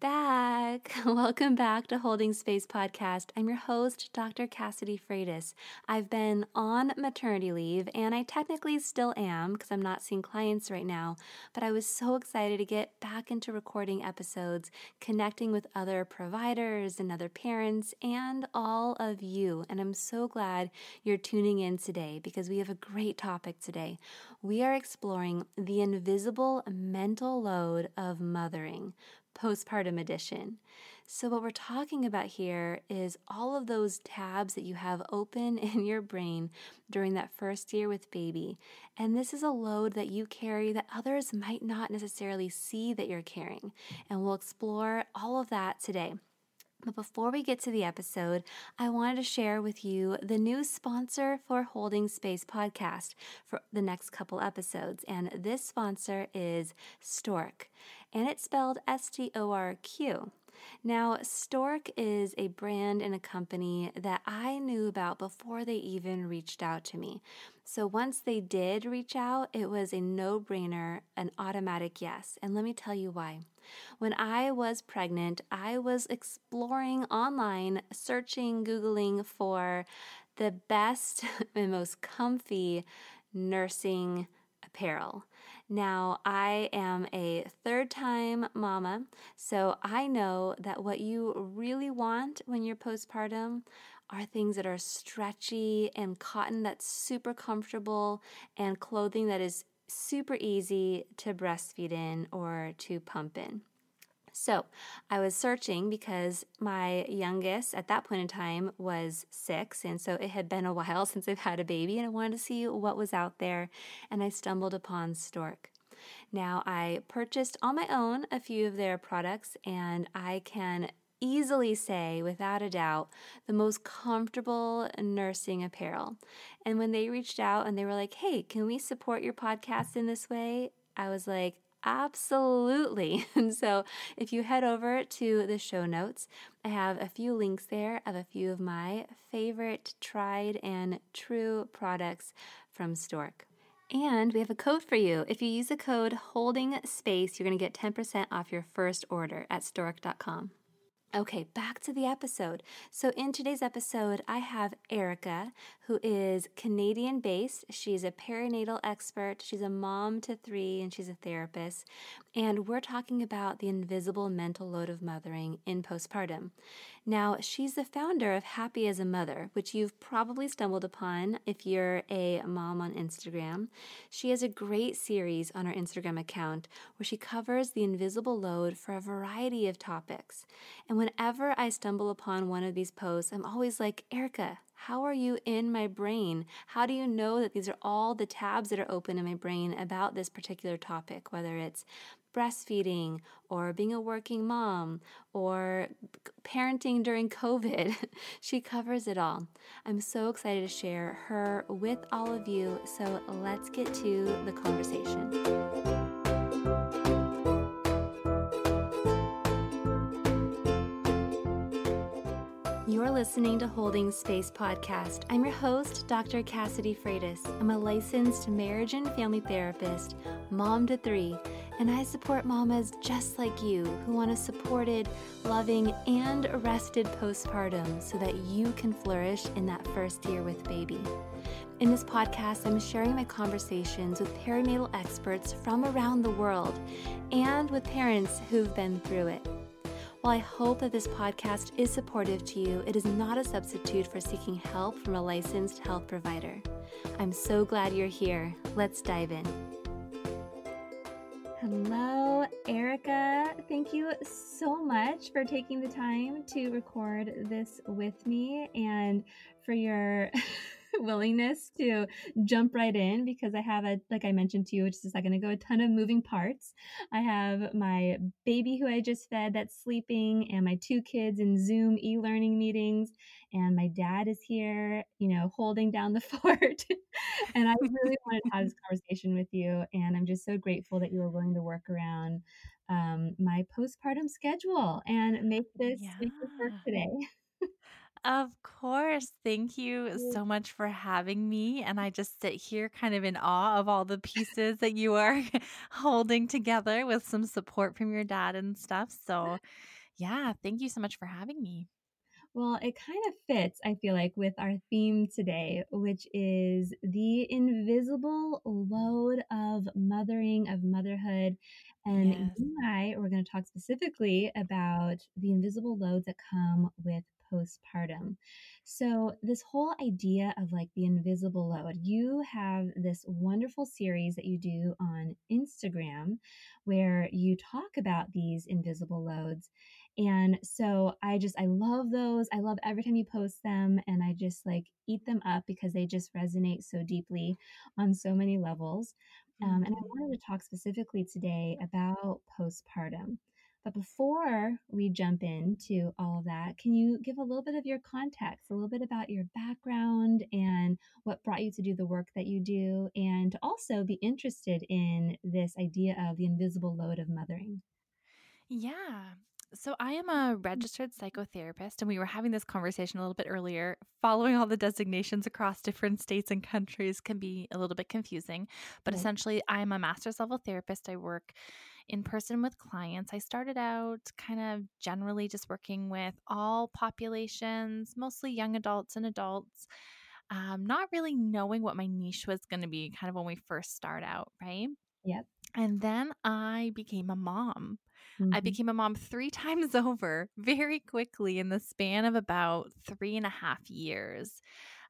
Back. Welcome back to Holding Space Podcast. I'm your host, Dr. Cassidy Freitas. I've been on maternity leave, and I technically still am because I'm not seeing clients right now. But I was so excited to get back into recording episodes, connecting with other providers and other parents, and all of you. And I'm so glad you're tuning in today because we have a great topic today. We are exploring the invisible mental load of mothering postpartum edition. So, what we're talking about here is all of those tabs that you have open in your brain during that first year with baby. And this is a load that you carry that others might not necessarily see that you're carrying. And we'll explore all of that today. But before we get to the episode, I wanted to share with you the new sponsor for Holding Space podcast for the next couple episodes. And this sponsor is Storq, and it's spelled S T O R Q. Now, Storq is a brand and a company that I knew about before they even reached out to me. So once they did reach out, it was a no brainer, an automatic yes. And let me tell you why. When I was pregnant, I was exploring online, searching, Googling for the best and most comfy nursing apparel. Now, I am a third time mama, so I know that what you really want when you're postpartum are things that are stretchy and cotton that's super comfortable and clothing that is super easy to breastfeed in or to pump in. So I was searching because my youngest at that point in time was six. And so it had been a while since I've had a baby, and I wanted to see what was out there. And I stumbled upon Storq. Now, I purchased on my own a few of their products, and I can easily say, without a doubt, the most comfortable nursing apparel. And when they reached out and they were like, hey, can we support your podcast in this way? I was like, Absolutely. And so if you head over to the show notes, I have a few links there of a few of my favorite tried and true products from Storq. And we have a code for you. If you use the code holding space, you're going to get 10% off your first order at storq.com. Okay, back to the episode. So, in today's episode, I have Erica, who is Canadian based. She's a perinatal expert, she's a mom to three, and she's a therapist. And we're talking about the invisible mental load of mothering in postpartum. Now, she's the founder of Happy as a Mother, which you've probably stumbled upon if you're a mom on Instagram. She has a great series on her Instagram account where she covers the invisible load for a variety of topics. And whenever I stumble upon one of these posts, I'm always like, Erica, how are you in my brain? How do you know that these are all the tabs that are open in my brain about this particular topic, whether it's breastfeeding or being a working mom or parenting during COVID. she covers it all. I'm so excited to share her with all of you. So let's get to the conversation. You're listening to Holding Space Podcast. I'm your host, Dr. Cassidy Freitas. I'm a licensed marriage and family therapist, mom to three, and I support mamas just like you who want a supported, loving, and rested postpartum so that you can flourish in that first year with baby. In this podcast, I'm sharing my conversations with perinatal experts from around the world and with parents who've been through it. While I hope that this podcast is supportive to you, it is not a substitute for seeking help from a licensed health provider. I'm so glad you're here. Let's dive in. Hello, Erica. Thank you so much for taking the time to record this with me and for your willingness to jump right in because I have a, like I mentioned to you just a second ago, a ton of moving parts. I have my baby who I just fed that's sleeping, and my two kids in Zoom e learning meetings, and my dad is here, you know, holding down the fort. and I really wanted to have this conversation with you, and I'm just so grateful that you were willing to work around um, my postpartum schedule and make this, yeah. make this work today. Of course. Thank you so much for having me. And I just sit here kind of in awe of all the pieces that you are holding together with some support from your dad and stuff. So, yeah, thank you so much for having me. Well, it kind of fits, I feel like, with our theme today, which is the invisible load of mothering, of motherhood. And yes. you and I, we're going to talk specifically about the invisible loads that come with postpartum. So, this whole idea of like the invisible load, you have this wonderful series that you do on Instagram where you talk about these invisible loads. And so I just, I love those. I love every time you post them and I just like eat them up because they just resonate so deeply on so many levels. Um, and I mm-hmm. wanted to talk specifically today about postpartum. But before we jump into all of that, can you give a little bit of your context, a little bit about your background and what brought you to do the work that you do, and also be interested in this idea of the invisible load of mothering? Yeah. So, I am a mm. registered psychotherapist, and we were having this conversation a little bit earlier. Following all the designations across different states and countries can be a little bit confusing, but right. essentially, I'm a master's level therapist. I work in person with clients. I started out kind of generally just working with all populations, mostly young adults and adults, um, not really knowing what my niche was going to be kind of when we first start out, right? Yep. And then I became a mom. Mm-hmm. I became a mom three times over very quickly in the span of about three and a half years.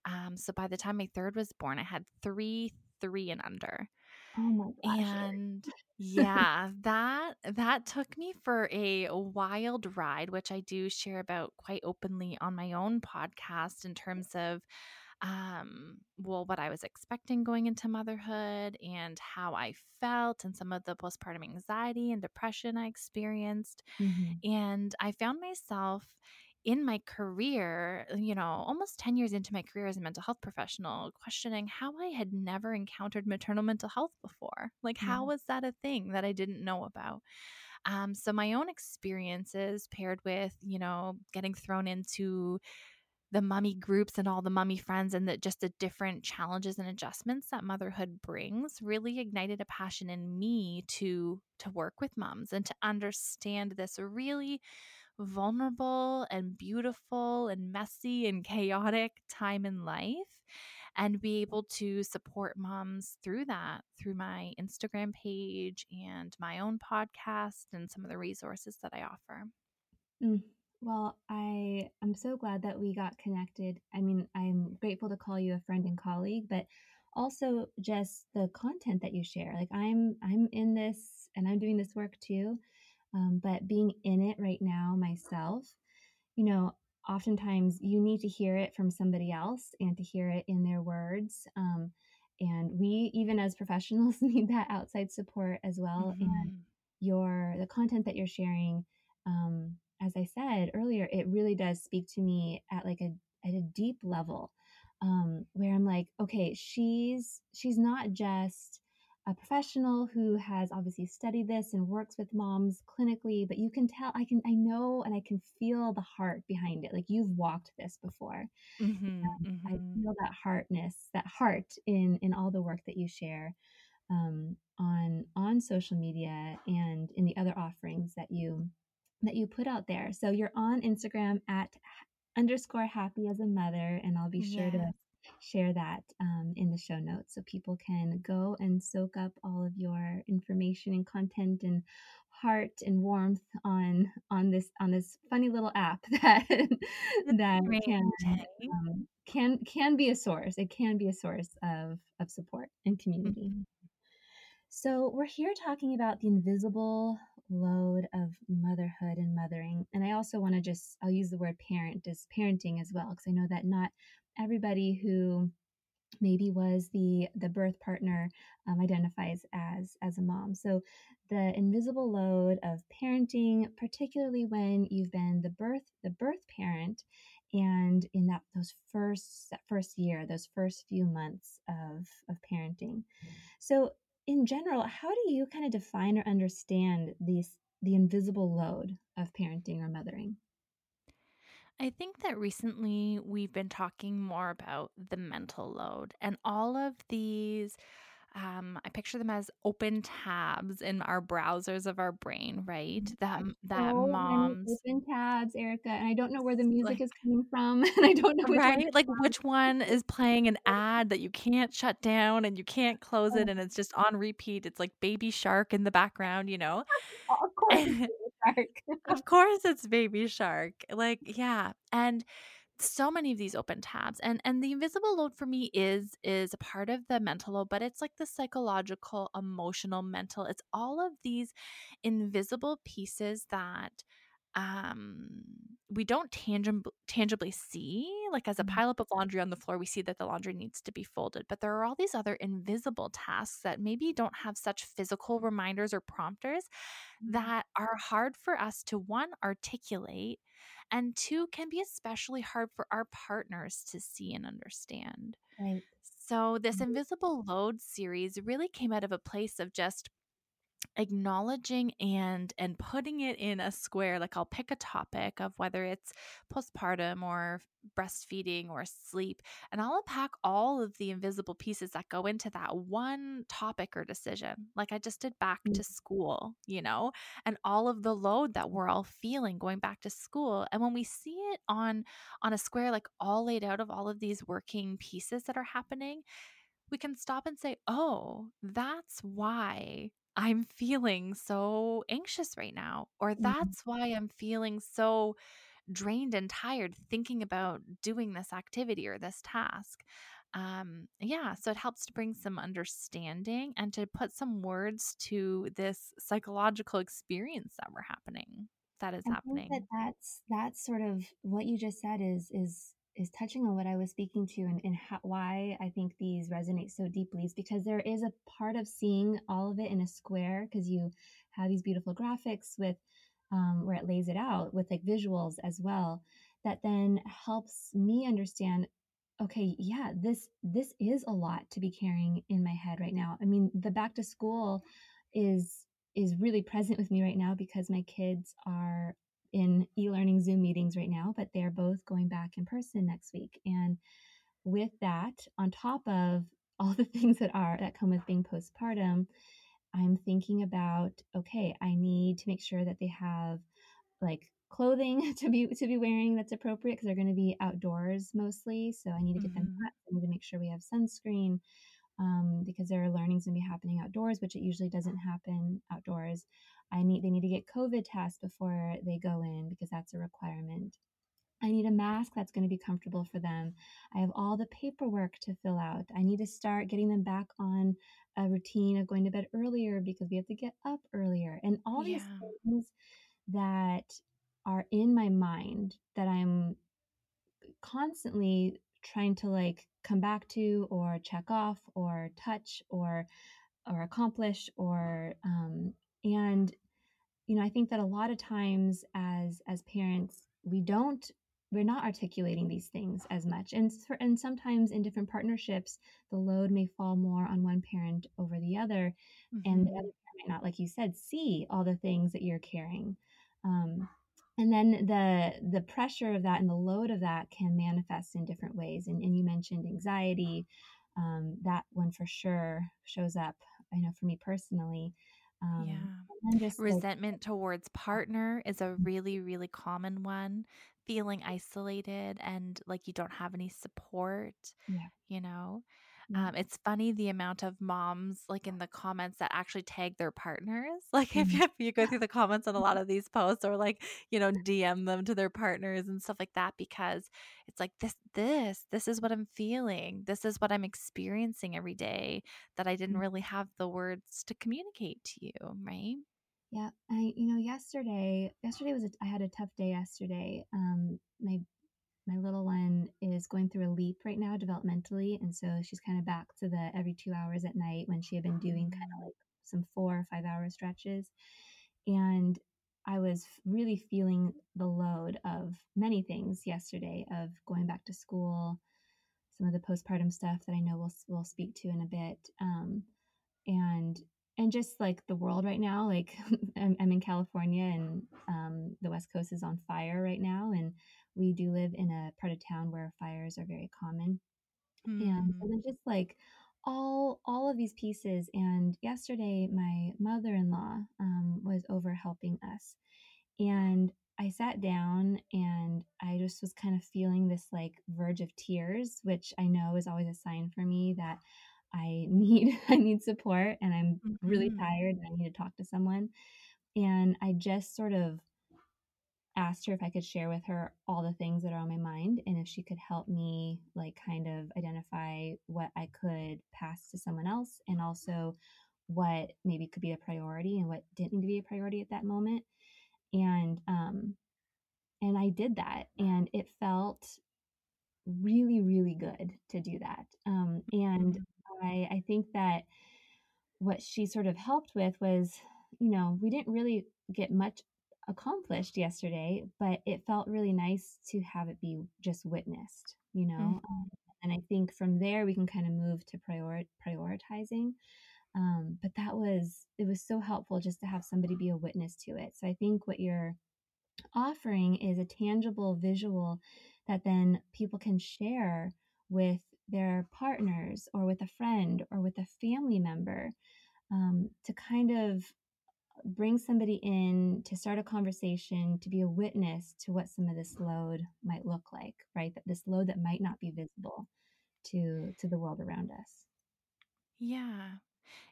Um, so by the time my third was born, I had three, three and under. Oh my gosh. And yeah, that that took me for a wild ride, which I do share about quite openly on my own podcast in terms of um well what I was expecting going into motherhood and how I felt and some of the postpartum anxiety and depression I experienced. Mm-hmm. And I found myself in my career, you know, almost 10 years into my career as a mental health professional, questioning how I had never encountered maternal mental health before. Like, how was that a thing that I didn't know about? Um, so, my own experiences paired with, you know, getting thrown into the mummy groups and all the mummy friends and that just the different challenges and adjustments that motherhood brings really ignited a passion in me to to work with moms and to understand this really vulnerable and beautiful and messy and chaotic time in life and be able to support moms through that through my Instagram page and my own podcast and some of the resources that I offer. Mm. Well, I am so glad that we got connected. I mean, I'm grateful to call you a friend and colleague, but also just the content that you share. Like I'm I'm in this and I'm doing this work too. Um, but being in it right now myself, you know, oftentimes you need to hear it from somebody else and to hear it in their words. Um, and we, even as professionals, need that outside support as well. Mm-hmm. And your the content that you're sharing um, as i said earlier it really does speak to me at like a at a deep level um, where i'm like okay she's she's not just a professional who has obviously studied this and works with moms clinically but you can tell i can i know and i can feel the heart behind it like you've walked this before Mm-hmm, i mm-hmm. feel that heartness that heart in in all the work that you share um, on on social media and in the other offerings that you that you put out there so you're on instagram at underscore happy as a mother and i'll be sure to Yes. Share that um, in the show notes so people can go and soak up all of your information and content and heart and warmth on on this on this funny little app that that Great. can um, can can be a source it can be a source of of support and community Mhm. so, we're here talking about the invisible load of motherhood and mothering. And I also want to just, I'll use the word parent as parenting as well, because I know that not everybody who maybe was the the birth partner um, identifies as as a mom. So the invisible load of parenting particularly when you've been the birth the birth parent and in that those first that first year those first few months of of parenting. So in general how do you kind of define or understand these the invisible load of parenting or mothering I think that recently we've been talking more about the mental load and all of these. Um, I picture them as open tabs in our browsers of our brain, right? That that so many moms open tabs erica and i don't know where the music like is coming from and i don't know which one right, like which one is playing an ad that you can't shut down and you can't close it, and it's just on repeat. It's like Baby Shark in the background, you know. Oh, of course Shark. Of course it's Baby Shark. Like, yeah. And so many of these open tabs and and the invisible load for me is is a part of the mental load but it's like the psychological emotional mental it's all of these invisible pieces that um we don't tangib- tangibly see like as a Mhm. pileup of laundry on the floor we see that the laundry needs to be folded but there are all these other invisible tasks that maybe don't have such physical reminders or prompters that are hard for us to one articulate and two can be especially hard for our partners to see and understand right so this Mhm. invisible load series really came out of a place of just acknowledging and and putting it in a square like I'll pick a topic of whether it's postpartum or breastfeeding or sleep and I'll unpack all of the invisible pieces that go into that one topic or decision like I just did back to mm-hmm. school you know and all of the load that we're all feeling going back to school and when we see it on on a square like all laid out of all of these working pieces that are happening we can stop and say, oh, that's why I'm feeling so anxious right now. Or Mhm. that's why I'm feeling so drained and tired thinking about doing this activity or this task. Um, yeah, so it helps to bring some understanding and to put some words to this psychological experience that we're happening, that is I think happening. that that's that's sort of what you just said is is is touching on what I was speaking to and, and how, why I think these resonate so deeply is because there is a part of seeing all of it in a square because you have these beautiful graphics with um, where it lays it out with like visuals as well that then helps me understand okay yeah this this is a lot to be carrying in my head right now. I mean the back to school is is really present with me right now because my kids are in e-learning zoom meetings right now but they're both going back in person next week. And with that on top of all the things that are that come with being postpartum i'm thinking about okay i need to make sure that they have like clothing to be to be wearing that's appropriate because they're going to be outdoors mostly. So i need to get them Mhm. that i need to make sure we have sunscreen um, because there are learnings going to be happening outdoors which it usually doesn't happen outdoors i need they need to get covid tests before they go in because that's a requirement I need a mask that's going to be comfortable for them. I have all the paperwork to fill out. I need to start getting them back on a routine of going to bed earlier because we have to get up earlier. And all these Yeah. things that are in my mind that I'm constantly trying to like come back to or check off or touch or or accomplish or um and you know, I think that a lot of times as as parents, we don't we're not articulating these things as much. And and sometimes in different partnerships, the load may fall more on one parent over the other and the Mhm. other parent might not like you said see all the things that you're carrying. Um and then the the pressure of that and the load of that can manifest in different ways. And, and you mentioned anxiety. Um, that one for sure shows up. I know for me personally. Um, Yeah. then like Resentment towards partner is a really, really common one. Feeling isolated and like you don't have any support, yeah, you know? Um, it's funny the amount of moms like in the comments that actually tag their partners. Like if you, if you go through the comments on a lot of these posts or like, you know, DM them to their partners and stuff like that because it's like this this this is what I'm feeling. This is what I'm experiencing every day that I didn't really have the words to communicate to you, right? yeah. I you know yesterday yesterday was a, I had a tough day yesterday. Um, my my little one is going through a leap right now developmentally, and so she's kind of back to the every two hours at night when she had been doing kind of Mm, like some four or five hour stretches. And I was really feeling the load of many things yesterday of going back to school, some of the postpartum stuff that I know we'll we'll speak to in a bit, um, and and just like the world right now, like I'm, I'm in California and um, the West Coast is on fire right now, and we do live in a part of town where fires are very common. And so then just like all all of these pieces. And yesterday, my mother-in-law um, was over helping us, and I sat down and I just was kind of feeling this like verge of tears, which I know is always a sign for me that I need I need support and I'm really mhm. tired and I need to talk to someone. And I just sort of asked her if I could share with her all the things that are on my mind and if she could help me like kind of identify what I could pass to someone else and also what maybe could be a priority and what didn't need to be a priority at that moment. And um and I did that and it felt really really good to do that. Um and I I think that what she sort of helped with was, you know, we didn't really get much accomplished yesterday, but it felt really nice to have it be just witnessed, you know. mhm. Um, and I think from there we can kind of move to prior- prioritizing. Um, but that was it was so helpful just to have somebody be a witness to it. So I think what you're offering is a tangible visual that then people can share with their partners or with a friend or with a family member um, to kind of bring somebody in to start a conversation to be a witness to what some of this load might look like right? That this load that might not be visible to to the world around us. Yeah.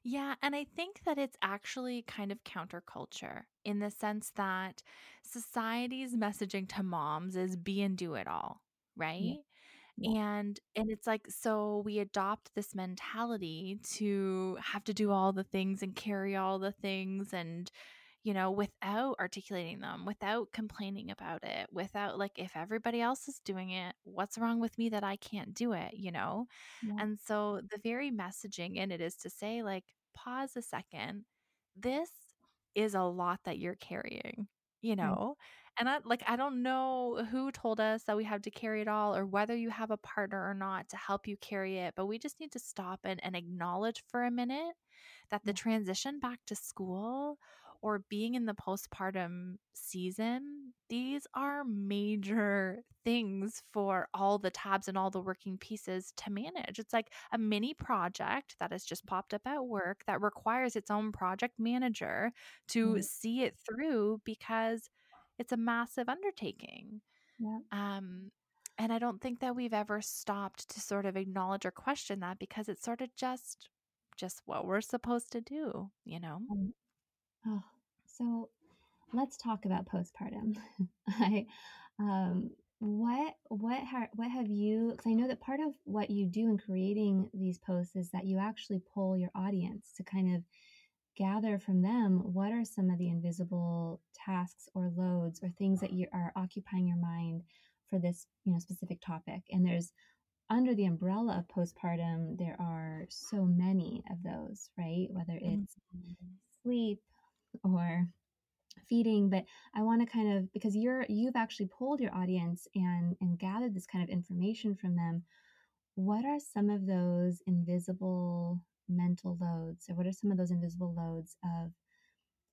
Yeah, and I think that it's actually kind of counterculture in the sense that society's messaging to moms is be and do it all right? yeah And and it's like so we adopt this mentality to have to do all the things and carry all the things and you know without articulating them, without complaining about it, without like if everybody else is doing it, what's wrong with me that I can't do it, you know? yeah And so the very messaging in it is to say, like, pause a second. This is a lot that you're carrying, you know? And I like I don't know who told us that we have to carry it all or whether you have a partner or not to help you carry it, but we just need to stop and, and acknowledge for a minute that the transition back to school or being in the postpartum season, these are major things for all the tabs and all the working pieces to manage. It's like a mini project that has just mm-hmm. popped up at work that requires its own project manager to right see it through because it's a massive undertaking. yeah Um, and I don't think that we've ever stopped to sort of acknowledge or question that because it's sort of just just what we're supposed to do, you know? um, oh so let's talk about postpartum i um what what ha- what have you because i know that part of what you do in creating these posts is that you actually pull your audience to kind of gather from them what are some of the invisible tasks or loads or things that you are occupying your mind for this you know specific topic and there's under the umbrella of postpartum there are so many of those right whether it's Mhm. sleep or feeding but i want to kind of because you're you've actually polled your audience and and gathered this kind of information from them what are some of those invisible mental loads or what are some of those invisible loads of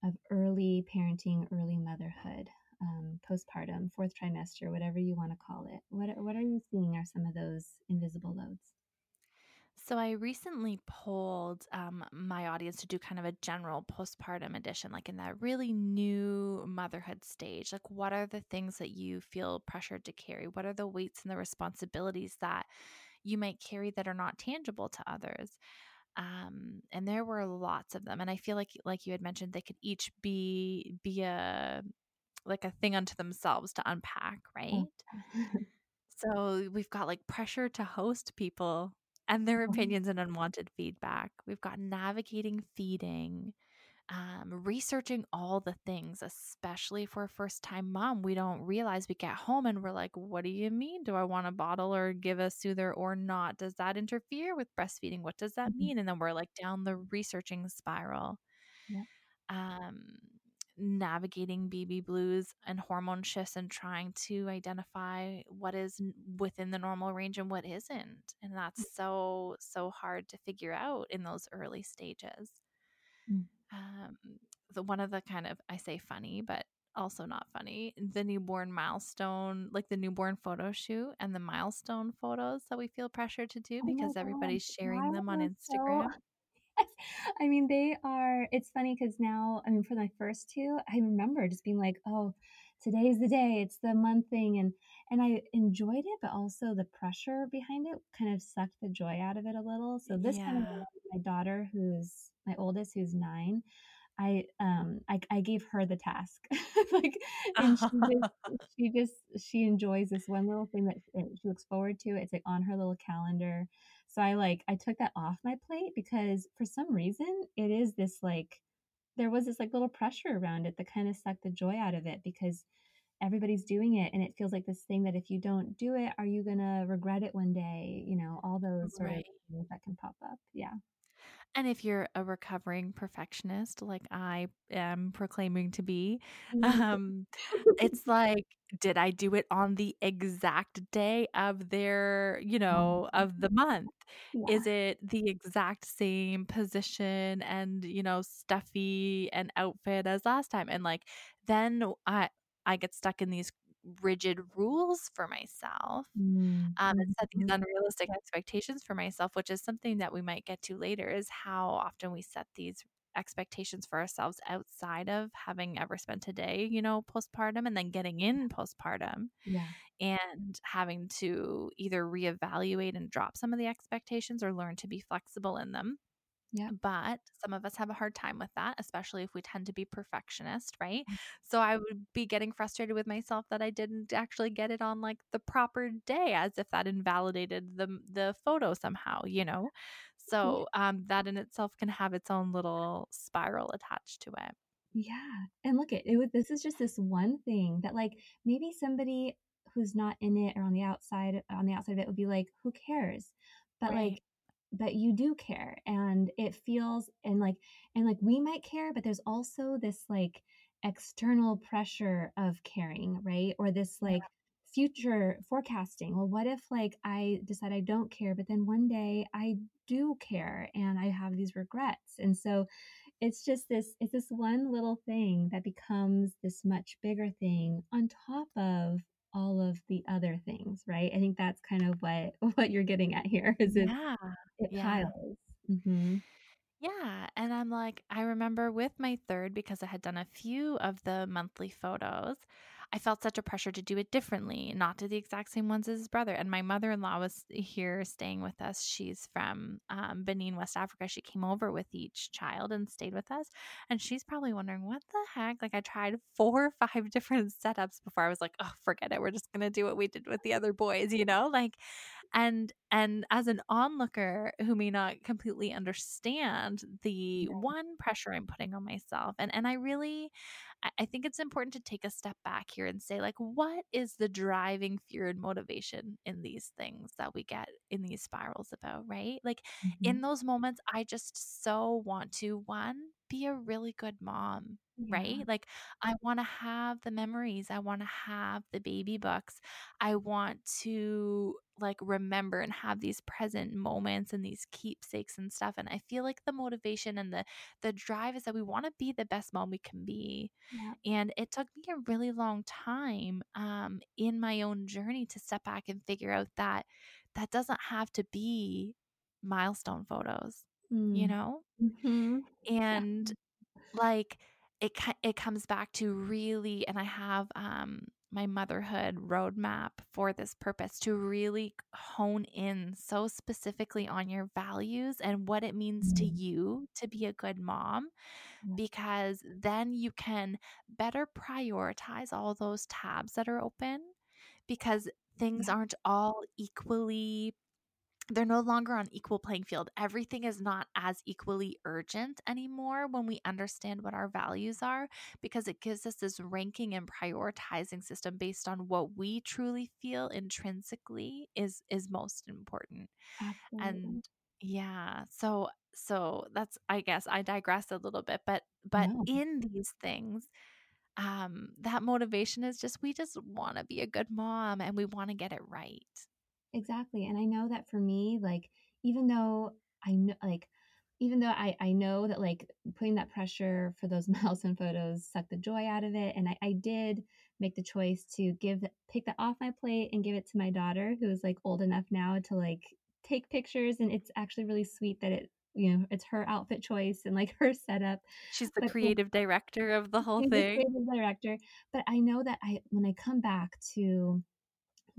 of early parenting early motherhood um, postpartum fourth trimester whatever you want to call it what, what are you seeing are some of those invisible loads So I recently polled um, my audience to do kind of a general postpartum edition, like in that really new motherhood stage. Like, what are the things that you feel pressured to carry? What are the weights and the responsibilities that you might carry that are not tangible to others? Um, and there were lots of them, and I feel like, like you had mentioned, they could each be be a like a thing unto themselves to unpack, right? So we've got like pressure to host people and their Mhm. opinions and unwanted feedback. We've got navigating feeding, um, researching all the things, especially for a first time mom. We don't realize we get home and we're like, what do you mean? Do I want a bottle or give a soother or not? Does that interfere with breastfeeding? What does that Mhm. mean? And then we're like down the researching spiral. Yep. Um, navigating baby blues and hormone shifts and trying to identify what is within the normal range and what isn't. And that's so, so hard to figure out in those early stages. Mm. Um, the one of the kind of, I say funny, but also not funny, the newborn milestone, like the newborn photo shoot and the milestone photos that we feel pressure to do Oh because God, everybody's sharing them on are so Instagram. I mean, they are, it's funny because now, I mean, for my first two, I remember just being like, oh, today's the day, it's the month thing. And, and I enjoyed it, but also the pressure behind it kind of sucked the joy out of it a little. So this time, Yeah. around, my daughter, who's my oldest, who's nine, I um I, I gave her the task like and she just she just she enjoys this one little thing that she looks forward to it's like on her little calendar so I like I took that off my plate because for some reason it is this like there was this like little pressure around it that kind of sucked the joy out of it because everybody's doing it and it feels like this thing that if you don't do it are you gonna regret it one day you know all those sort of things that can pop up yeah And if you're a recovering perfectionist, like I am proclaiming to be, Mhm. um, it's like, did I do it on the exact day of their, you know, of the month? yeah Is it the exact same position and, you know, stuffy and outfit as last time? And like, then I I get stuck in these rigid rules for myself Mm, um, and set these mhm. unrealistic expectations for myself, which is something that we might get to later, is how often we set these expectations for ourselves outside of having ever spent a day, you know, postpartum and then getting in postpartum yeah and having to either reevaluate and drop some of the expectations or learn to be flexible in them. Yeah But some of us have a hard time with that, especially if we tend to be perfectionist, right? So I would be getting frustrated with myself that I didn't actually get it on like the proper day, as if that invalidated the the photo somehow, you know. So um, that in itself can have its own little spiral attached to it. Yeah. And look at it this is just this one thing that like maybe somebody who's not in it or on the outside on the outside of it would be like, who cares? But Right. like but you do care and it feels and like and like we might care, but there's also this like external pressure of caring, right? Or this like future forecasting. Well, what if like I decide I don't care, but then one day I do care and I have these regrets. And so it's just this it's this one little thing that becomes this much bigger thing on top of all of the other things right i think that's kind of what what you're getting at here is it Yeah. it Yeah. piles hmm Yeah. And I'm like, I remember with my third, because I had done a few of the monthly photos, I felt such a pressure to do it differently, not do the exact same ones as his brother. And my mother in law was here staying with us. She's from um, Benin, West Africa. She came over with each child and stayed with us. And she's probably wondering, what the heck? Like, I tried four or five different setups before I was like, oh, forget it. We're just going to do what we did with the other boys, you know? Like, and and as an onlooker who may not completely understand the one pressure i'm putting on myself and and i really I- think it's important to take a step back here and say like what is the driving fear and motivation in these things that we get in these spirals about right like Mm-hmm. in those moments i just so want to one be a really good mom Yeah. right? Like, I want to have the memories. I want to have the baby books. I want to like remember and have these present moments and these keepsakes and stuff. And I feel like the motivation and the the drive is that we want to be the best mom we can be. Yeah. And it took me a really long time um, in my own journey to step back and figure out that that doesn't have to be milestone photos, you Mm. know? Mhm. And like it it comes back to really and I have um my motherhood roadmap for this purpose to really hone in so specifically on your values and what it means to Mm. you to be a good mom because then you can better prioritize all those tabs that are open because things aren't all equally they're no longer on equal playing field. Everything is not as equally urgent anymore when we understand what our values are because it gives us this ranking and prioritizing system based on what we truly feel intrinsically is is most important. Absolutely. And yeah, so so that's I guess I digressed a little bit, but but No. in these things um that motivation is just we just want to be a good mom and we want to get it right. Exactly. And I know that for me, like, even though I know, like, even though I, I know that like putting that pressure for those milestone photos suck the joy out of it. And I, I did make the choice to give, pick that off my plate and give it to my daughter who's like old enough now to like take pictures. And it's actually really sweet that it, you know, it's her outfit choice and like her setup. She's the But creative director of the whole She's the thing. creative director. But I know that I, when I come back to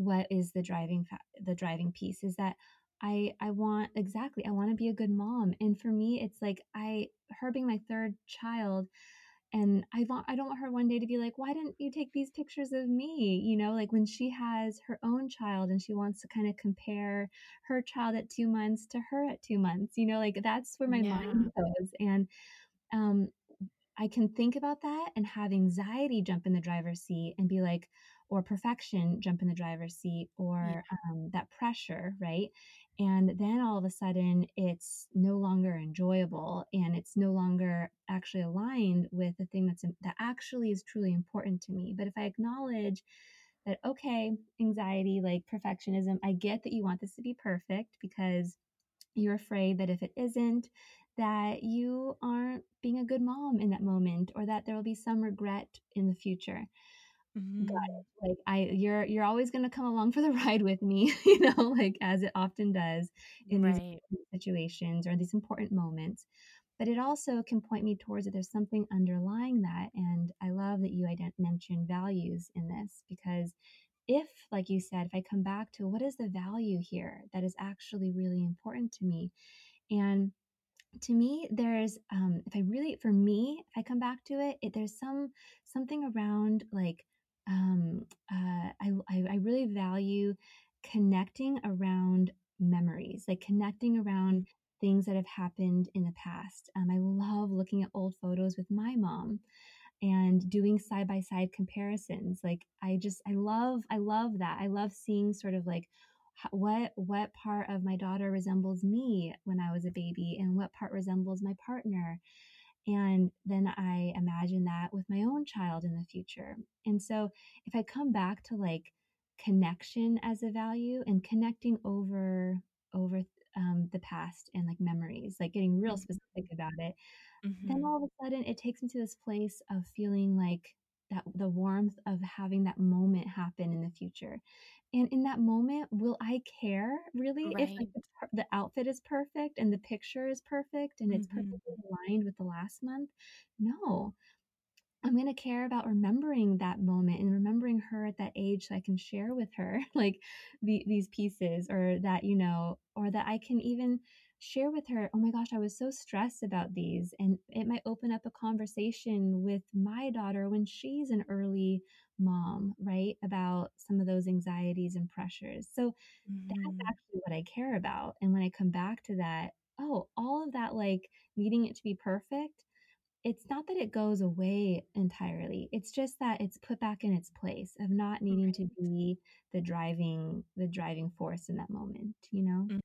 what is the driving fa- the driving piece is that I I want exactly I want to be a good mom and for me it's like I her being my third child and I want I don't want her one day to be like why didn't you take these pictures of me you know like when she has her own child and she wants to kind of compare her child at 2 months to her at 2 months you know like that's where my Yeah. mind goes and um I can think about that and have anxiety jump in the driver's seat and be like, or perfection jump in the driver's seat, or um, that pressure, right? And then all of a sudden, it's no longer enjoyable, and it's no longer actually aligned with the thing that's that actually is truly important to me. But if I acknowledge that, okay, anxiety, like perfectionism, I get that you want this to be perfect because you're afraid that if it isn't, that you aren't being a good mom in that moment or that there will be some regret in the future. Got Mhm. it. Like I you're you're always going to come along for the ride with me, you know, like as it often does in these situations or these important moments. But it also can point me towards that there's something underlying that and I love that you ident- mentioned values in this because if like you said if I come back to what is the value here that is actually really important to me and to me there's um if i really for me if i come back to it, it there's some something around like um uh I, I i really value connecting around memories like connecting around things that have happened in the past um, i love looking at old photos with my mom and doing side by side comparisons like i just i love i love that i love seeing sort of like what what part of my daughter resembles me when i was a baby and what part resembles my partner and then i imagine that with my own child in the future and so if i come back to like connection as a value and connecting over over um, the past and like memories like getting real Mhm. specific about it then Mhm. all of a sudden it takes me to this place of feeling like that the warmth of having that moment happen in the future. And in that moment will i care really if like the, the outfit is perfect and the picture is perfect and it's Mhm. perfectly aligned with the last month? No. I'm going to care about remembering that moment and remembering her at that age so I can share with her like the, these pieces or that, you know, or that I can even share with her, oh my gosh, I was so stressed about these. And it might open up a conversation with my daughter when she's an early mom, right? About some of those anxieties and pressures. So that's Mhm. actually what I care about. And when I come back to that, oh, all of that, like needing it to be perfect it's not that it goes away entirely. It's just that it's put back in its place of not needing to be the driving the driving force in that moment, you know? Mhm.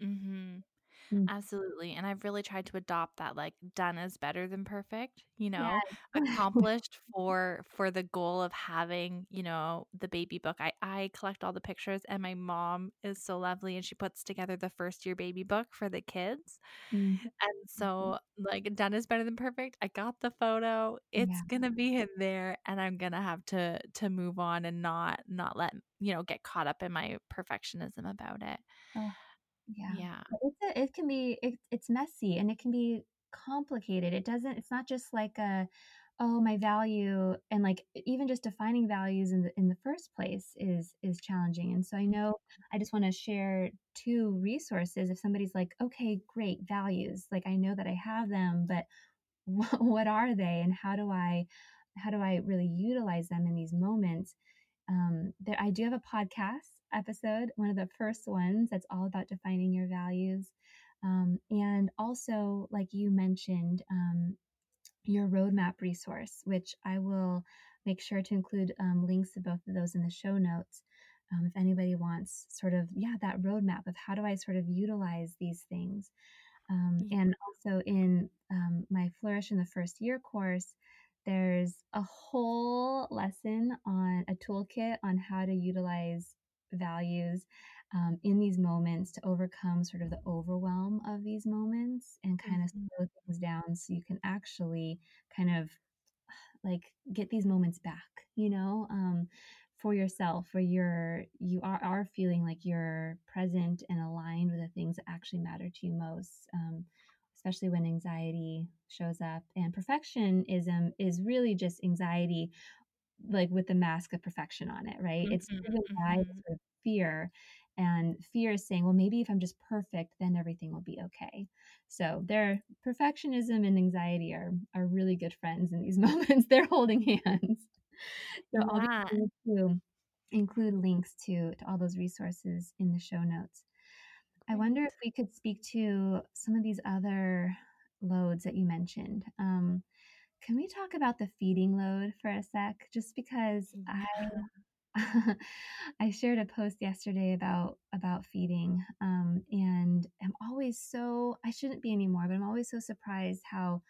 Mhm. Mm. Absolutely. And I've really tried to adopt that like done is better than perfect, you know, Yes. accomplished for for the goal of having, you know, the baby book. I I collect all the pictures and my mom is so lovely and she puts together the first year baby book for the kids. Mm. And so like done is better than perfect. I got the photo. It's Yeah. going to be in there and I'm going to have to to move on and not not let, you know, get caught up in my perfectionism about it. Oh, yeah. Yeah. It's a, it can be it, it's messy and it can be complicated. It doesn't it's not just like a oh my value and like even just defining values in the in the first place is is challenging. And so I know I just want to share two resources if somebody's like okay great values like I know that I have them but what, what are they and how do I how do I really utilize them in these moments? Um, there, I do have a podcast episode, one of the first ones that's all about defining your values. Um, and also, like you mentioned, um, your roadmap resource, which I will make sure to include um, links to both of those in the show notes. Um, if anybody wants sort of, yeah, that roadmap of how do I sort of utilize these things. Um, Yeah. and also in um, my Flourish in the First Year course, there's a whole lesson on a toolkit on how to utilize values um, in these moments to overcome sort of the overwhelm of these moments and kind of Mhm. slow things down so you can actually kind of like get these moments back you know um, for yourself where you're you are, are feeling like you're present and aligned with the things that actually matter to you most um, especially when anxiety shows up and perfectionism is really just anxiety like with the mask of perfection on it right it's Mhm, driven by mhm. sort of fear and fear is saying well maybe if i'm just perfect then everything will be okay so their perfectionism and anxiety are are really good friends in these moments they're holding hands so i'll be Yeah. to include links to to all those resources in the show notes I wonder if we could speak to some of these other loads that you mentioned. Um, can we talk about the feeding load for a sec? Just because I I shared a post yesterday about about feeding, um, and I'm always so I shouldn't be anymore, but I'm always so surprised how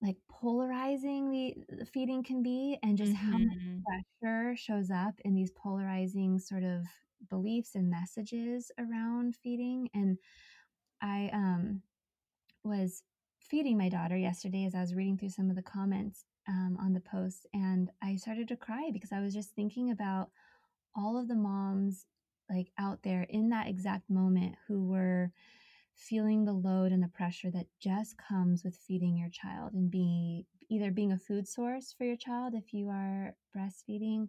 like polarizing the, the feeding can be, and just how much Mhm. pressure shows up in these polarizing sort of beliefs and messages around feeding. And I um, was feeding my daughter yesterday as I was reading through some of the comments um, on the post, and I started to cry because I was just thinking about all of the moms like out there in that exact moment who were feeling the load and the pressure that just comes with feeding your child and be either being a food source for your child if you are breastfeeding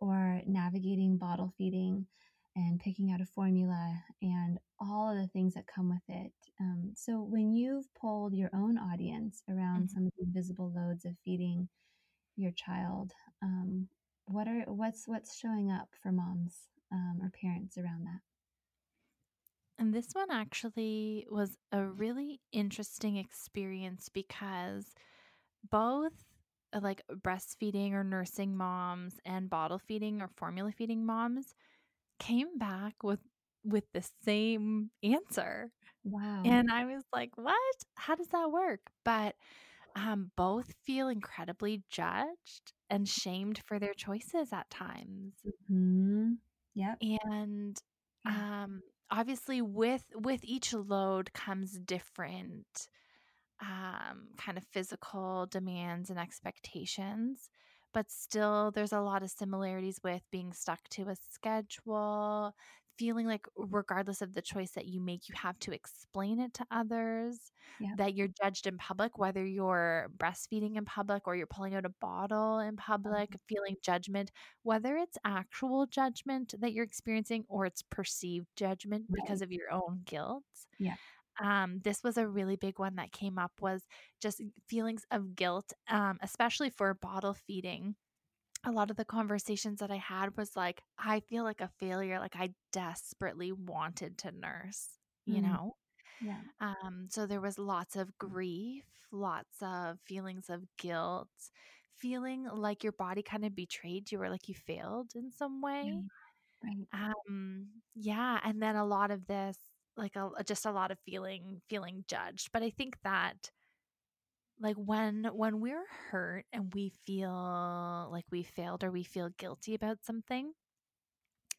or navigating bottle feeding and picking out a formula and all of the things that come with it. Um, so when you've polled your own audience around Mhm. some of the invisible loads of feeding your child, um, what are what's what's showing up for moms um, or parents around that? And this one actually was a really interesting experience because both uh, like breastfeeding or nursing moms and bottle feeding or formula feeding moms came back with with the same answer. Wow. And I was like, "What? How does that work?" But um both feel incredibly judged and shamed for their choices at times. hmm Yep. And um obviously with with each load comes different um kind of physical demands and expectations but still there's a lot of similarities with being stuck to a schedule feeling like mm-hmm. regardless of the choice that you make you have to explain it to others Yep. that you're judged in public whether you're breastfeeding in public or you're pulling out a bottle in public mm-hmm. feeling judgment whether it's actual judgment that you're experiencing or it's perceived judgment because of your own guilt Yeah. Um, this was a really big one that came up was just feelings of guilt um, especially for bottle feeding a lot of the conversations that i had was like i feel like a failure like i desperately wanted to nurse you Mm. know Yeah. um, so there was lots of grief lots of feelings of guilt feeling like your body kind of betrayed you or like you failed in some way Right. Right. um, yeah, and then a lot of this like a just a lot of feeling feeling judged. But I think that like when when we're hurt and we feel like we failed or we feel guilty about something,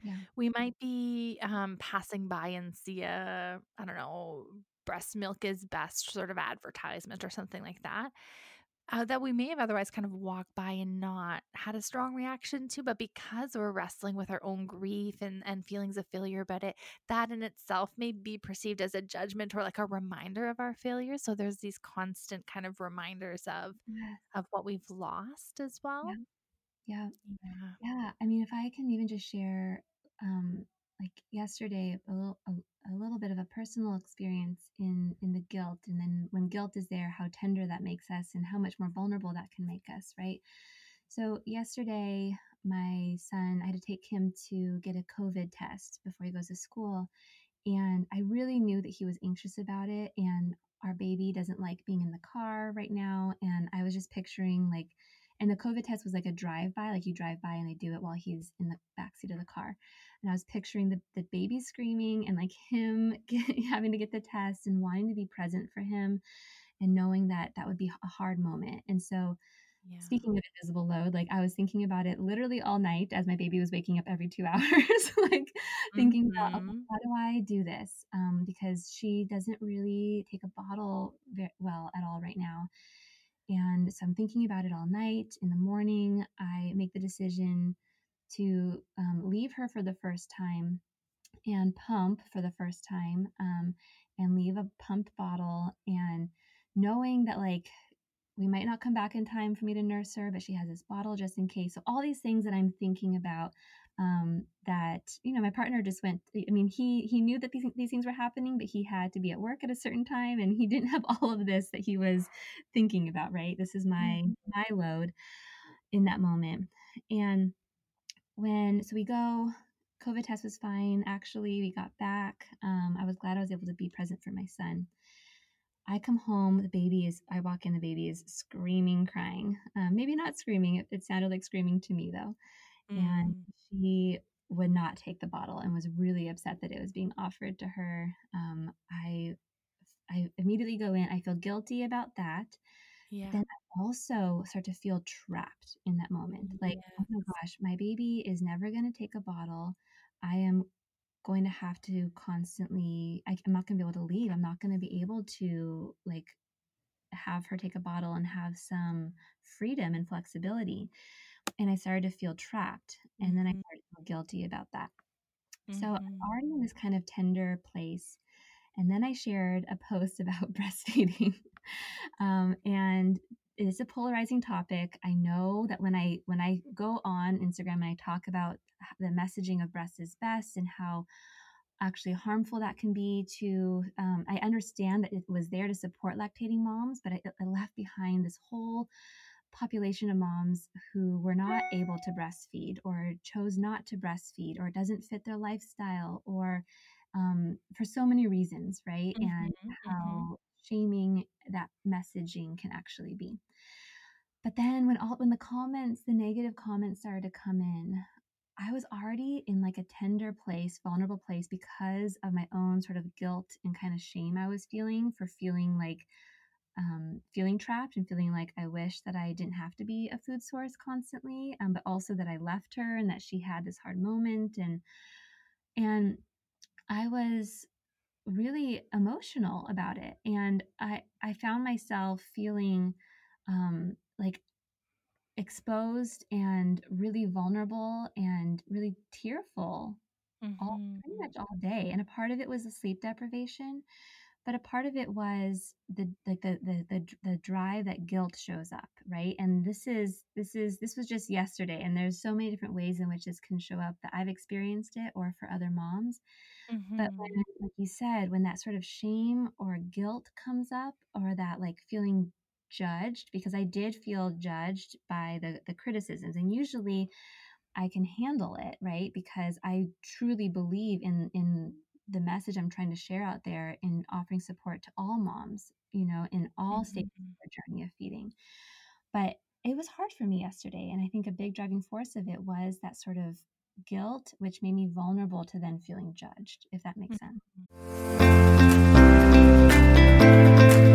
Yeah. we might be um, passing by and see a I don't know breast milk is best sort of advertisement or something like that uh, that we may have otherwise kind of walked by and not had a strong reaction to, but because we're wrestling with our own grief and, and feelings of failure about it, that in itself may be perceived as a judgment or like a reminder of our failure. So there's these constant kind of reminders of Yes. of what we've lost as well. Yeah. Yeah. Yeah. Yeah. I mean, if I can even just share, um, like yesterday, a little, a, a little bit of a personal experience in in the guilt, and then when guilt is there, how tender that makes us, and how much more vulnerable that can make us, right? So yesterday, my son, I had to take him to get a COVID test before he goes to school, and I really knew that he was anxious about it, and our baby doesn't like being in the car right now, and I was just picturing like and the COVID test was like a drive by, like you drive by and they do it while he's in the backseat of the car. And I was picturing the, the baby screaming and like him get, having to get the test and wanting to be present for him and knowing that that would be a hard moment. And so, Yeah. speaking of invisible load, like I was thinking about it literally all night as my baby was waking up every two hours, like thinking about, Mhm. how do I do this? Um, because she doesn't really take a bottle ve- well at all right now. And so I'm thinking about it all night. In the morning, I make the decision to um, leave her for the first time and pump for the first time um, and leave a pumped bottle and knowing that like we might not come back in time for me to nurse her but she has this bottle just in case. So all these things that i'm thinking about um, that you know my partner just went i mean he he knew that these, these things were happening but he had to be at work at a certain time and he didn't have all of this that he was thinking about right? This is my Mhm. my load in that moment. And when so we go covid test was fine actually we got back um, i was glad i was able to be present for my son i come home the baby is i walk in the baby is screaming crying um, maybe not screaming it, it sounded like screaming to me though and Mm. she would not take the bottle and was really upset that it was being offered to her um, i i immediately go in i feel guilty about that Yeah. then also start to feel trapped in that moment. Like, oh my gosh, my baby is never going to take a bottle. I am going to have to constantly, I, I'm not going to be able to leave. I'm not going to be able to like have her take a bottle and have some freedom and flexibility. And I started to feel trapped. And then I Mhm. started to feel guilty about that. So I'm Mhm. already in this kind of tender place. And then I shared a post about breastfeeding. um, and it's a polarizing topic. I know that when I when I go on Instagram and I talk about the messaging of breast is best and how actually harmful that can be to um, i understand that it was there to support lactating moms but I, I left behind this whole population of moms who were not able to breastfeed or chose not to breastfeed or it doesn't fit their lifestyle or um, for so many reasons right and Mhm. Mhm. how shaming that messaging can actually be. But then when all when the comments the negative comments started to come in I was already in like a tender place, vulnerable place because of my own sort of guilt and kind of shame I was feeling for feeling like um, feeling trapped and feeling like I wish that I didn't have to be a food source constantly, um, but also that I left her and that she had this hard moment and and I was really emotional about it and I I found myself feeling um, like exposed and really vulnerable and really tearful all pretty much all day and a part of it was the sleep deprivation but a part of it was the like the, the the the drive that guilt shows up right? And this is this is this was just yesterday and there's so many different ways in which this can show up that i've experienced it or for other moms but when like you said when that sort of shame or guilt comes up or that like feeling judged because i did feel judged by the the criticisms and usually I can handle it, right? Because I truly believe in in the message I'm trying to share out there in offering support to all moms, you know, in all stages of Mhm. their journey of feeding. But it was hard for me yesterday, and I think a big driving force of it was that sort of guilt, which made me vulnerable to then feeling judged, if that makes sense. Mm-hmm.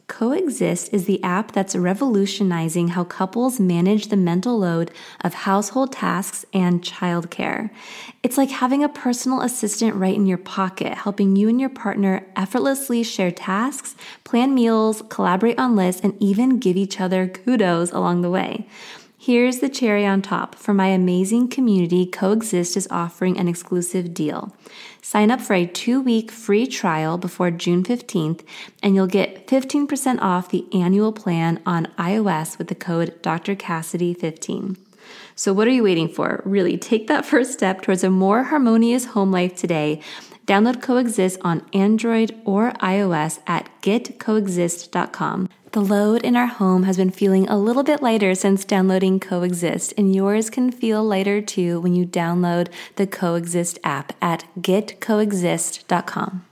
Coexist is the app that's revolutionizing how couples manage the mental load of household tasks and childcare. It's like having a personal assistant right in your pocket, helping you and your partner effortlessly share tasks, plan meals, collaborate on lists, and even give each other kudos along the way. Here's the cherry on top. For my amazing community, Coexist is offering an exclusive deal. Sign up for a two week free trial before June 15th, and you'll get 15% off the annual plan on iOS with the code Dr. Cassidy15. So, what are you waiting for? Really, take that first step towards a more harmonious home life today. Download Coexist on Android or iOS at getcoexist.com. The load in our home has been feeling a little bit lighter since downloading Coexist, and yours can feel lighter too when you download the Coexist app at getcoexist.com.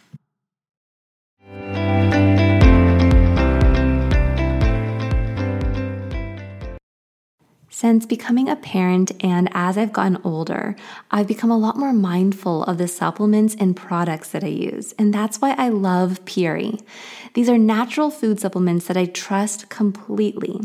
Since becoming a parent and as I've gotten older, I've become a lot more mindful of the supplements and products that I use. And that's why I love Puori. These are natural food supplements that I trust completely.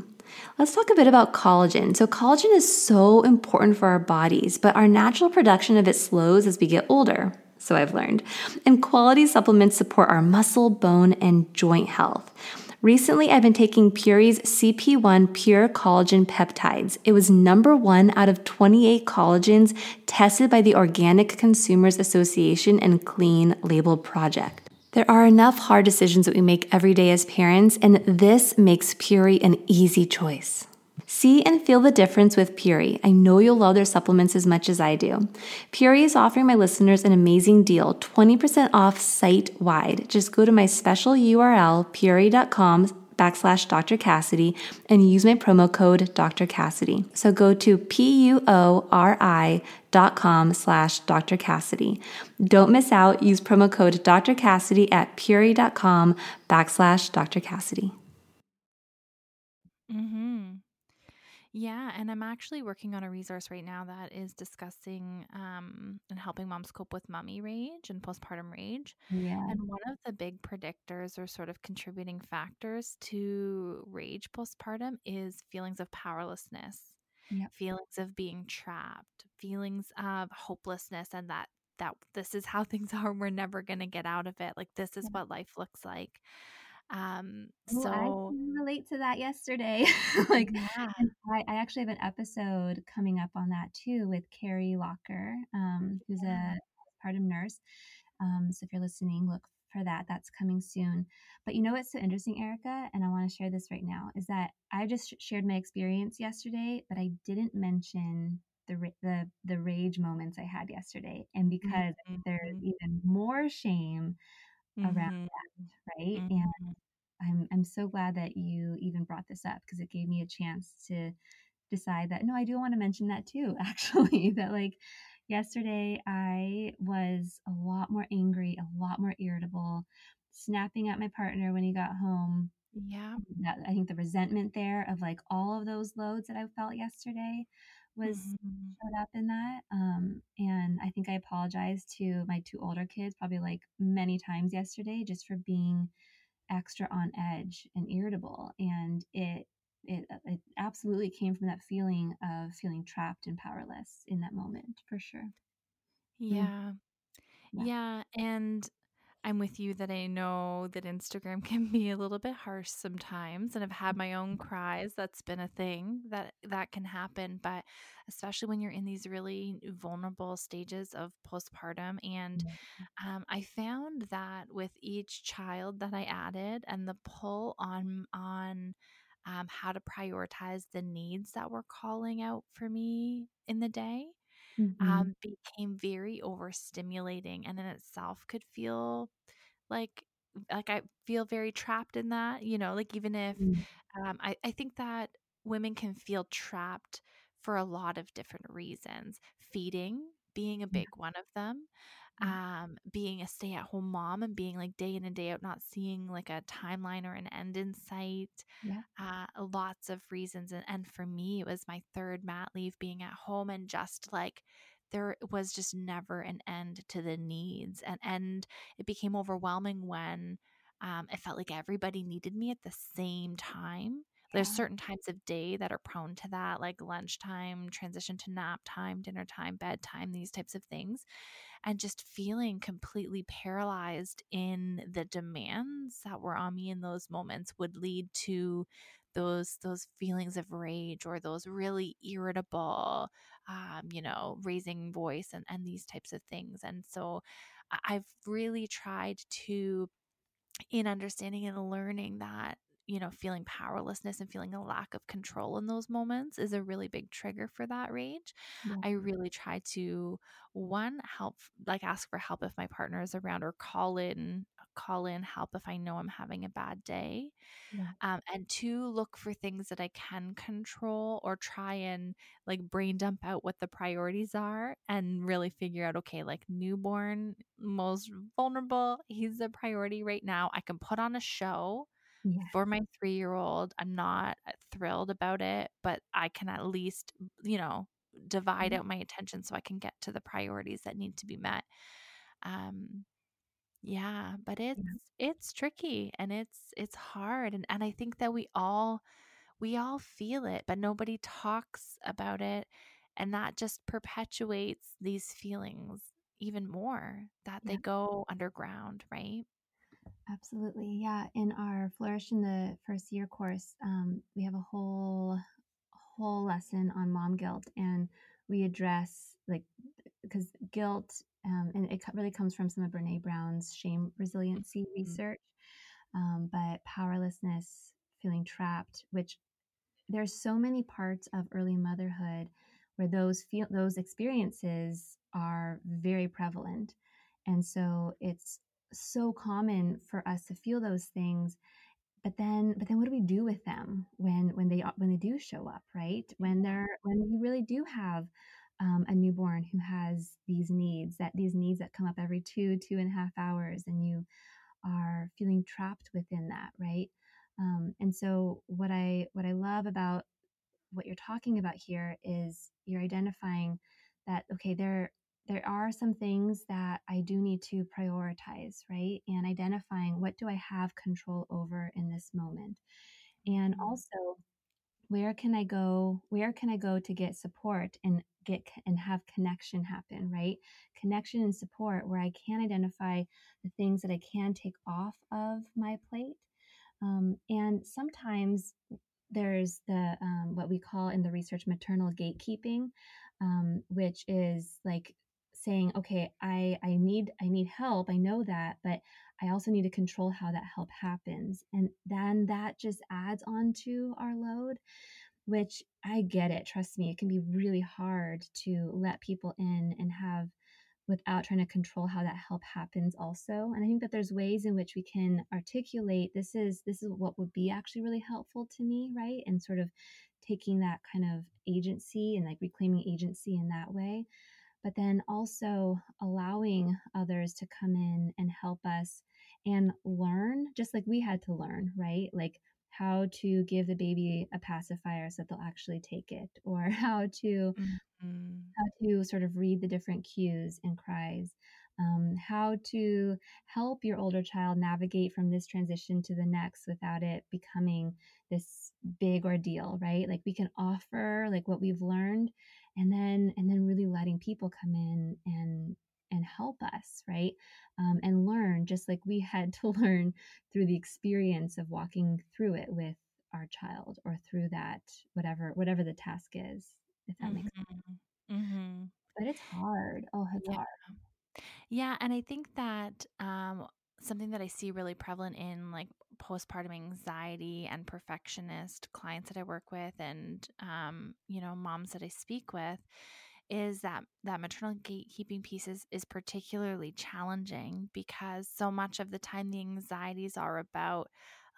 Let's talk a bit about collagen. So, collagen is so important for our bodies, but our natural production of it slows as we get older. So, I've learned. And quality supplements support our muscle, bone, and joint health. Recently, I've been taking Puori's CP1 Pure Collagen Peptides. It was number one out of 28 collagens tested by the Organic Consumers Association and Clean Label Project. There are enough hard decisions that we make every day as parents, and this makes Puori an easy choice. See and feel the difference with Puori. I know you'll love their supplements as much as I do. Puori is offering my listeners an amazing deal 20% off site wide. Just go to my special URL, puori.com backslash Dr. Cassidy and use my promo code Dr. Cassidy. So go to P-U-O-R-I dot com slash Dr. Cassidy. Don't miss out. Use promo code Dr. Cassidy at puori.com backslash Dr. Cassidy. Mm-hmm. Yeah, and I'm actually working on a resource right now that is discussing um, and helping moms cope with mummy rage and postpartum rage. Yeah. And one of the big predictors or sort of contributing factors to rage postpartum is feelings of powerlessness, Yep. feelings of being trapped, feelings of hopelessness, and that that this is how things are. We're never going to get out of it. Like this is what life looks like. Um, Oh, I so can relate to that yesterday. Like, yeah. I, I actually have an episode coming up on that too with Carrie Locker, um, who's a postpartum nurse. Um, so if you're listening, look for that. That's coming soon. But you know what's so interesting, Erica? And I want to share this right now is that I just shared my experience yesterday, but I didn't mention the the the rage moments I had yesterday, and because there's Mhm. even more shame around Mhm. that, right? And Mhm. I'm I'm so glad that you even brought this up because it gave me a chance to decide that no, I do want to mention that too, actually. That like yesterday I was a lot more angry, a lot more irritable, snapping at my partner when he got home. Yeah. That I think the resentment there of like all of those loads that I felt yesterday was Mhm. showed up in that. Um, and I think I apologized to my two older kids probably like many times yesterday just for being extra on edge and irritable and it it, it absolutely came from that feeling of feeling trapped and powerless in that moment for sure Yeah. yeah Yeah. And I'm with you that I know that Instagram can be a little bit harsh sometimes. And I've had my own cries. That's been a thing that that can happen. But especially when you're in these really vulnerable stages of postpartum. And um, I found that with each child that I added and the pull on on um, how to prioritize the needs that were calling out for me in the day hmm um, became very overstimulating and in itself could feel like like I feel very trapped in that, you know, like even if Mm. um I, I think that women can feel trapped for a lot of different reasons. Feeding being a Yeah. big one of them. Yeah. Um, being a stay-at-home mom and being like day in and day out, not seeing like a timeline or an end in sight. Yeah. Uh, lots of reasons. And, and for me, it was my third mat leave being at home and just like there was just never an end to the needs. And and it became overwhelming when um, it felt like everybody needed me at the same time. There's certain times of day that are prone to that, like lunchtime, transition to nap time, dinner time, bedtime, these types of things. And just feeling completely paralyzed in the demands that were on me in those moments would lead to those those feelings of rage or those really irritable um, you know, raising voice and, and these types of things. And so I've really tried to in understanding and learning that you know feeling powerlessness and feeling a lack of control in those moments is a really big trigger for that rage Yeah. i really try to one help like ask for help if my partner is around or call in call in help if i know i'm having a bad day Yeah. um, and two look for things that i can control or try and like brain dump out what the priorities are and really figure out okay like newborn most vulnerable he's a priority right now i can put on a show Yeah. for my three year old i'm not uh, thrilled about it but i can at least you know divide Mhm. out my attention so i can get to the priorities that need to be met um yeah but it's it's tricky and it's it's hard and and i think that we all we all feel it but nobody talks about it and that just perpetuates these feelings even more that they go underground right Absolutely. Yeah. In our Flourish in the First Year course, um, we have a whole whole lesson on mom guilt, and we address like because guilt, um, and it really comes from some of Brene Brown's shame resiliency research, um, but powerlessness, feeling trapped, which there's so many parts of early motherhood where those feel those experiences are very prevalent and so it's so common for us to feel those things but then but then what do we do with them when when they when they do show up right? When they're when you really do have um, a newborn who has these needs that these needs that come up every two two and a half hours and you are feeling trapped within that right? Um, and so what i what i love about what you're talking about here is you're identifying that okay there there are some things that i do need to prioritize right? And identifying what do i have control over in this moment? And Mhm. also where can i go where can i go to get support and get and have connection happen right? Connection and support where i can identify the things that i can take off of my plate. Um, and sometimes there's the um, what we call in the research maternal gatekeeping um, which is like saying okay i i need i need help i know that but i also need to control how that help happens. And then that just adds on to our load which i get it trust me it can be really hard to let people in and have without trying to control how that help happens also and i think that there's ways in which we can articulate this is this is what would be actually really helpful to me right and sort of taking that kind of agency and like reclaiming agency in that way but then also allowing others to come in and help us and learn just like we had to learn right like how to give the baby a pacifier so that they'll actually take it or how to Mhm. how to sort of read the different cues and cries, um, how to help your older child navigate from this transition to the next without it becoming this big ordeal, right? Like we can offer like what we've learned, and then and then really letting people come in and and help us, right? Um, and learn just like we had to learn through the experience of walking through it with our child or through that whatever whatever the task is if that makes sense Mhm. Mhm. but it's hard. Oh, it's Yeah. hard. Yeah, and I think that um, something that I see really prevalent in like postpartum anxiety and perfectionist clients that I work with, and um, you know, moms that I speak with, is that that maternal gatekeeping piece is, is particularly challenging because so much of the time the anxieties are about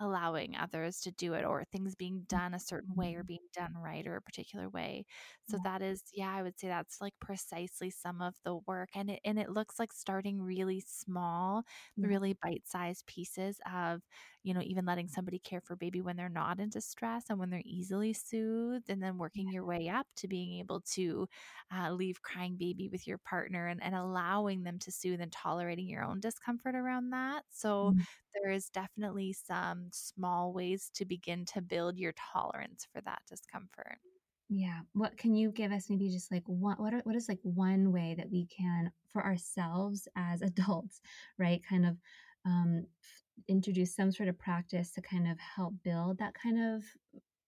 allowing others to do it or things being done a certain way or Mhm. being done right or a particular way. So Yeah. that is yeah, I would say that's like precisely some of the work and it and it looks like starting really small, Yeah. really bite-sized pieces of, you know, even letting somebody care for baby when they're not in distress and when they're easily soothed and then working your way up to being able to uh, leave crying baby with your partner and, and allowing them to soothe and tolerating your own discomfort around that. So Mhm. there is definitely some small ways to begin to build your tolerance for that discomfort. Yeah. What can you give us maybe just like one what are, what is like one way that we can for ourselves as adults, right? Kind of um introduce some sort of practice to kind of help build that kind of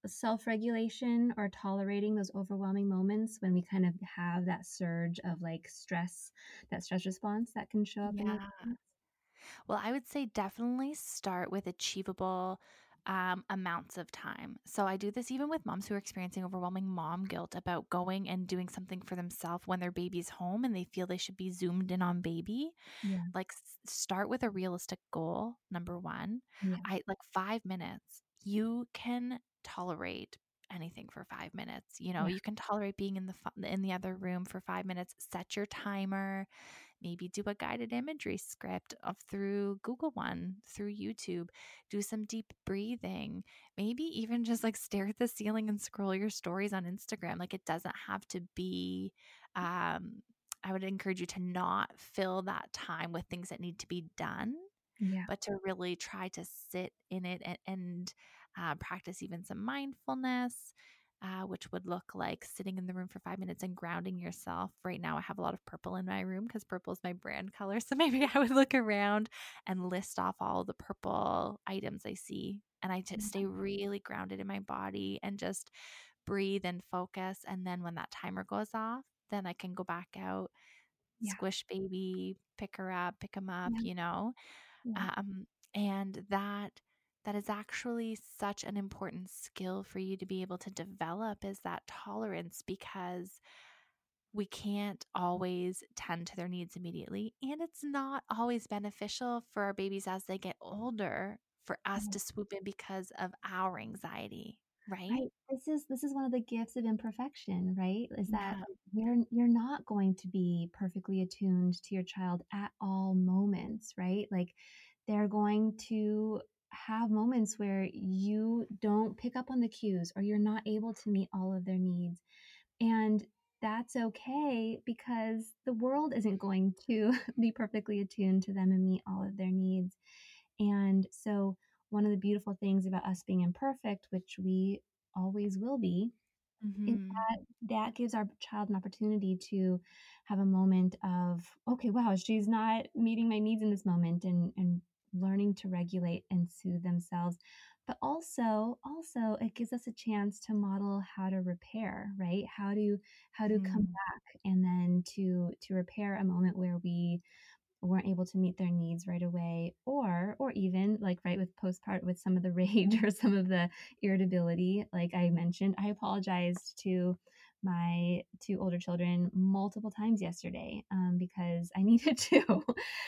self-regulation or tolerating those overwhelming moments when we kind of have that surge of like stress, that stress response that can show up Yeah. Well, I would say definitely start with achievable um, amounts of time. So I do this even with moms who are experiencing overwhelming mom guilt about going and doing something for themselves when their baby's home and they feel they should be zoomed in on baby. Yeah. Like s- start with a realistic goal, number one. Yeah. I like five minutes. You can tolerate anything for five minutes. You know, Yeah. you can tolerate being in the fu- in the other room for five minutes. Set your timer maybe do a guided imagery script of through Google One, through YouTube, do some deep breathing, maybe even just like stare at the ceiling and scroll your stories on Instagram. Like it doesn't have to be um I would encourage you to not fill that time with things that need to be done, Yeah. but to really try to sit in it and, and uh, practice even some mindfulness, uh, which would look like sitting in the room for five minutes and grounding yourself. Right now, I have a lot of purple in my room because purple is my brand color. So maybe I would look around and list off all the purple items I see. And I just stay really grounded in my body and just breathe and focus. And then when that timer goes off, then I can go back out, Yeah. squish baby, pick her up, pick him up, Yeah. you know? Yeah. um, and that that is actually such an important skill for you to be able to develop is that tolerance because we can't always tend to their needs immediately and it's not always beneficial for our babies as they get older for us mm. to swoop in because of our anxiety right Right. This is this is one of the gifts of imperfection, right? Is that yeah you're you're not going to be perfectly attuned to your child at all moments, right? Like they're going to have moments where you don't pick up on the cues or you're not able to meet all of their needs. And that's okay because the world isn't going to be perfectly attuned to them and meet all of their needs. And so, one of the beautiful things about us being imperfect, which we always will be, is hmm that that gives our child an opportunity to have a moment of, okay, wow, she's not meeting my needs in this moment, and and learning to regulate and soothe themselves. But also, also, it gives us a chance to model how to repair, right? How to how to come back, and then to to repair a moment where we weren't able to meet their needs right away or or even like right with postpart with some of the rage or some of the irritability like i mentioned i apologized to my two older children multiple times yesterday um, because i needed to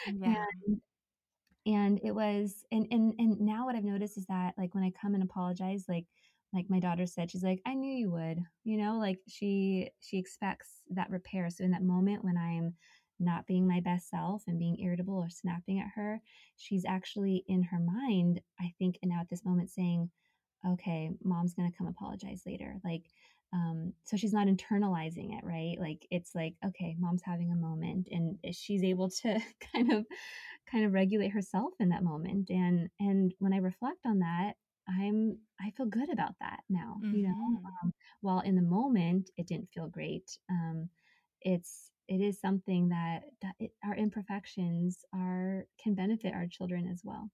yeah and it was and and and now what i've noticed is that like when i come and apologize like like my daughter said she's like i knew you would you know like she she expects that repair. So in that moment when i'm not being my best self and being irritable or snapping at her she's actually in her mind i think and now at this moment saying okay mom's gonna come apologize later. Like um so she's not internalizing it right? Like it's like okay mom's having a moment and she's able to kind of kind of regulate herself in that moment and and when i reflect on that i'm i feel good about that now you know? Hmm um, while in the moment it didn't feel great um it's it is something that, that it, our imperfections are can benefit our children as well.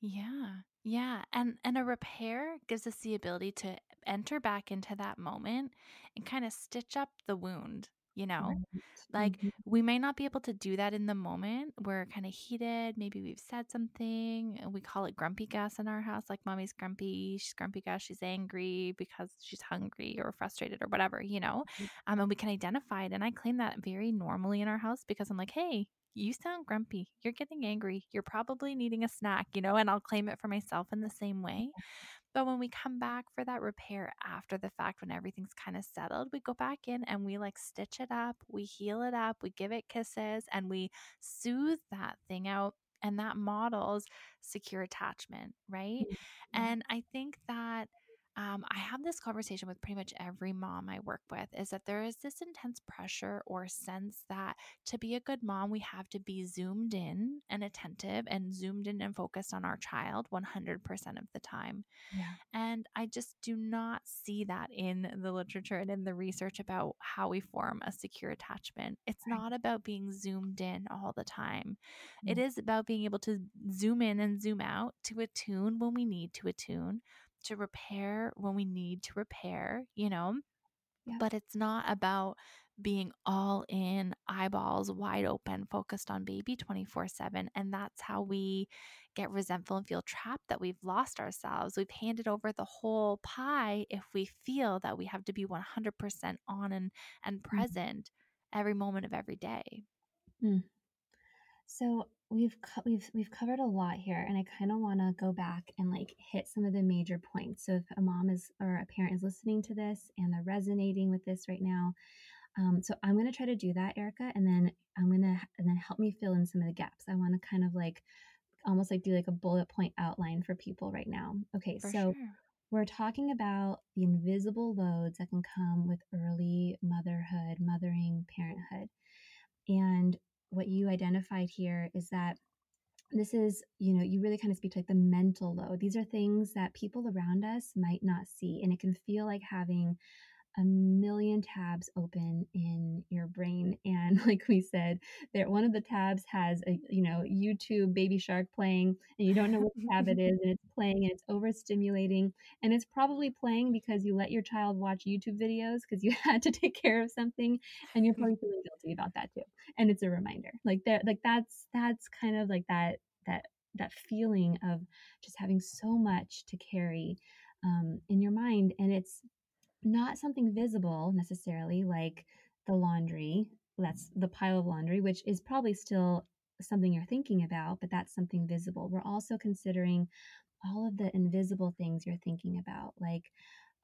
Yeah. Yeah. And and a repair gives us the ability to enter back into that moment and kind of stitch up the wound you know? Right. Like, Mhm. we may not be able to do that in the moment. We're kind of heated. Maybe we've said something. and We call it grumpy gas in our house. Like, mommy's grumpy. She's grumpy gas, She's angry because she's hungry or frustrated or whatever, you know? Um, and we can identify it. And I claim that very normally in our house because I'm like, hey, you sound grumpy. You're getting angry. You're probably needing a snack, you know? And I'll claim it for myself in the same way. But when we come back for that repair after the fact, when everything's kind of settled, we go back in and we like stitch it up, we heal it up, we give it kisses, and we soothe that thing out. And that models secure attachment, right? Mhm. And I think that um, I have this conversation with pretty much every mom I work with is that there is this intense pressure or sense that to be a good mom, we have to be zoomed in and attentive and zoomed in and focused on our child 100% of the time. Yeah. And I just do not see that in the literature and in the research about how we form a secure attachment. It's Right. not about being zoomed in all the time. It Yeah. is about being able to zoom in and zoom out to attune when we need to attune, to repair when we need to repair, you know? Yeah. But it's not about being all in, eyeballs wide open, focused on baby 24 7. And that's how we get resentful and feel trapped that we've lost ourselves. We've handed over the whole pie if we feel that we have to be 100% on and, and Mm-hmm. present every moment of every day. So we've co- we've we've covered a lot here, and I kind of want to go back and like hit some of the major points. So if a mom is or a parent is listening to this and they're resonating with this right now, um, so I'm gonna try to do that, Erica, and then I'm gonna and then help me fill in some of the gaps. I want to kind of like almost like do like a bullet point outline for people right now. Okay, For so sure. we're talking about the invisible loads that can come with early motherhood, mothering, parenthood. And what you identified here is that this is, you know, you really kind of speak to like the mental load. These are things that people around us might not see. And it can feel like having a million tabs open in your brain and like we said there one of the tabs has a you know youtube baby shark playing and you don't know what tab it is and it's playing and it's overstimulating and it's probably playing because you let your child watch youtube videos because you had to take care of something and you're probably feeling guilty about that too and it's a reminder like that like that's that's kind of like that that that feeling of just having so much to carry um, in your mind and it's not something visible necessarily like the laundry that's the pile of laundry which is probably still something you're thinking about but that's something visible. We're also considering all of the invisible things you're thinking about like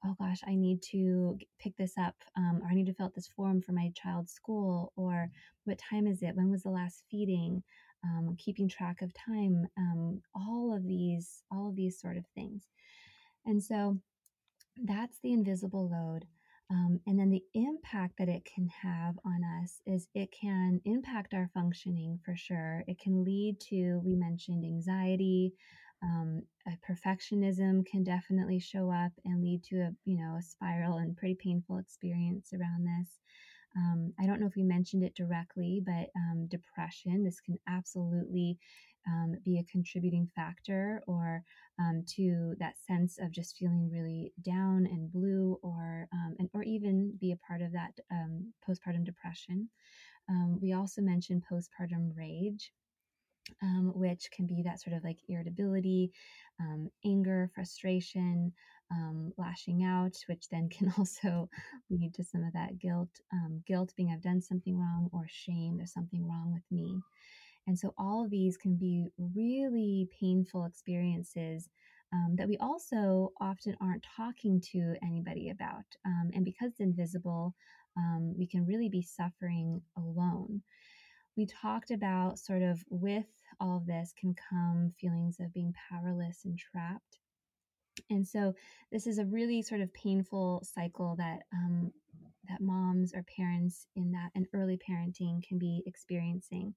oh gosh i need to pick this up um, or i need to fill out this form for my child's school or what time is it? When was the last feeding? Um, keeping track of time um, all of these all of these sort of things. And so that's the invisible load. Um, and then the impact that it can have on us is it can impact our functioning for sure. It can lead to, we mentioned anxiety, um, perfectionism can definitely show up and lead to a, you know, a spiral and pretty painful experience around this. Um, I don't know if we mentioned it directly, but um, depression, this can absolutely um, be a contributing factor or um, to that sense of just feeling really down and blue or um, and or even be a part of that um, postpartum depression. Um, we also mentioned postpartum rage. Um, which can be that sort of like irritability, anger, frustration, lashing out, which then can also lead to some of that guilt, guilt being I've done something wrong, or shame, there's something wrong with me. And so all of these can be really painful experiences um, that we also often aren't talking to anybody about. Um, and because it's invisible, um, we can really be suffering alone. We talked about sort of with all of this can come feelings of being powerless and trapped. And so this is a really sort of painful cycle that um, that moms or parents in that and early parenting can be experiencing.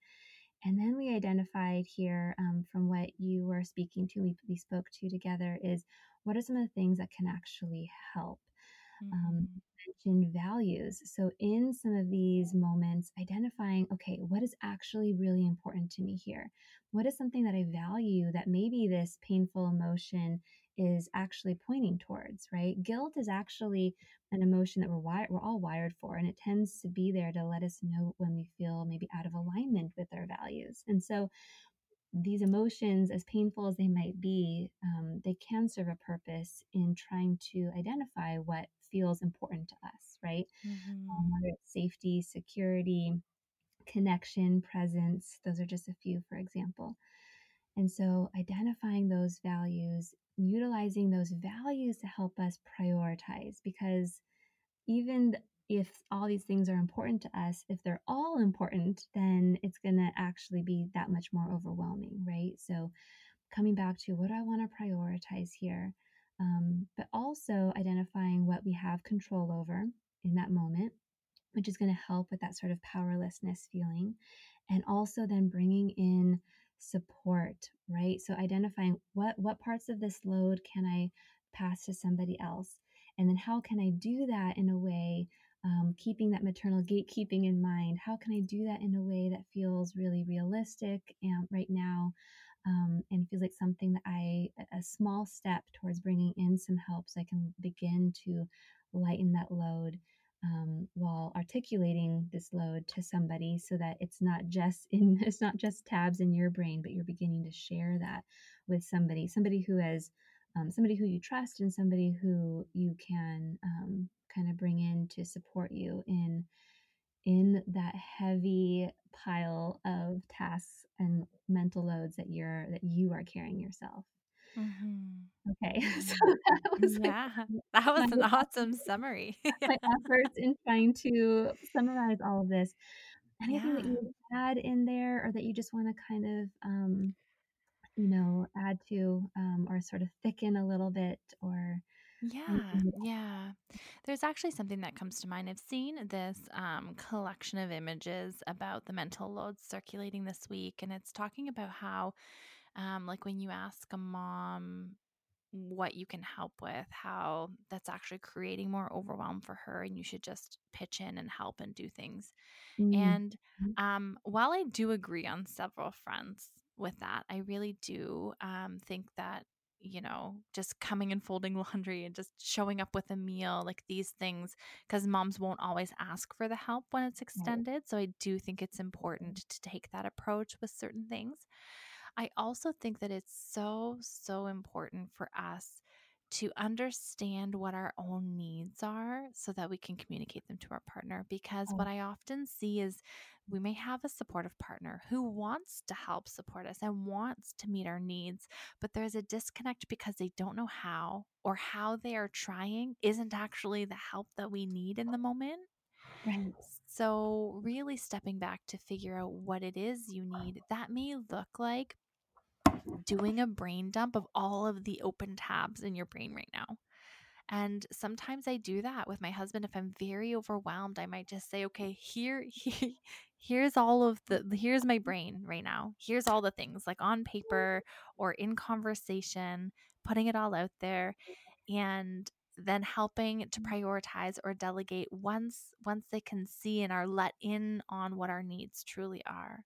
And then we identified here um, from what you were speaking to, we, we spoke to together, is what are some of the things that can actually help? Um, mentioned values. So, in some of these moments, identifying, okay, what is actually really important to me here? What is something that I value that maybe this painful emotion is actually pointing towards, right? Guilt is actually an emotion that we're wired, we're all wired for, and it tends to be there to let us know when we feel maybe out of alignment with our values. And so, these emotions, as painful as they might be, um, they can serve a purpose in trying to identify what feels important to us, right? Mm-hmm. Um, whether it's safety, security, connection, presence. Those are just a few, for example. And so, identifying those values, utilizing those values to help us prioritize, because even if all these things are important to us, if they're all important, then it's going to actually be that much more overwhelming, right? So, coming back to what do I want to prioritize here, um, but also identifying what we have control over in that moment, which is going to help with that sort of powerlessness feeling, and also then bringing in support, right? So, identifying what what parts of this load can I pass to somebody else, and then how can I do that in a way um, keeping that maternal gatekeeping in mind. How can I do that in a way that feels really realistic and right now um, and feels like something that I, a small step towards bringing in some help so I can begin to lighten that load. Um, while articulating this load to somebody so that it's not just in it's not just tabs in your brain but you're beginning to share that with somebody somebody who has um, somebody who you trust and somebody who you can um, kind of bring in to support you in in that heavy pile of tasks and mental loads that you're that you are carrying yourself Mm-hmm. okay so Mm-hmm. that was like Yeah, that was an awesome summary. my efforts in trying to summarize all of this anything that you add in there or that you just want to kind of um, you know add to um, or sort of thicken a little bit or Yeah, yeah. There's actually something that comes to mind. I've seen this um, collection of images about the mental loads circulating this week, and it's talking about how, um, like, when you ask a mom what you can help with, how that's actually creating more overwhelm for her, and you should just pitch in and help and do things. Mm, And mhm. um, while I do agree on several fronts with that, I really do um, think that, you know, just coming and folding laundry and just showing up with a meal, like these things, because moms won't always ask for the help when it's extended. So I do think it's important to take that approach with certain things. I also think that it's so, so important for us to understand what our own needs are so that we can communicate them to our partner. Because oh. what I often see is we may have a supportive partner who wants to help support us and wants to meet our needs, but there's a disconnect because they don't know how or how they are trying isn't actually the help that we need in the moment. right So, really stepping back to figure out what it is you need, that may look like doing a brain dump of all of the open tabs in your brain right now. And sometimes I do that with my husband. If I'm very overwhelmed, I might just say, okay, here, here here's all of the, here's my brain right now. Here's all the things like on paper or in conversation, putting it all out there. And then helping to prioritize or delegate once once they can see and are let in on what our needs truly are.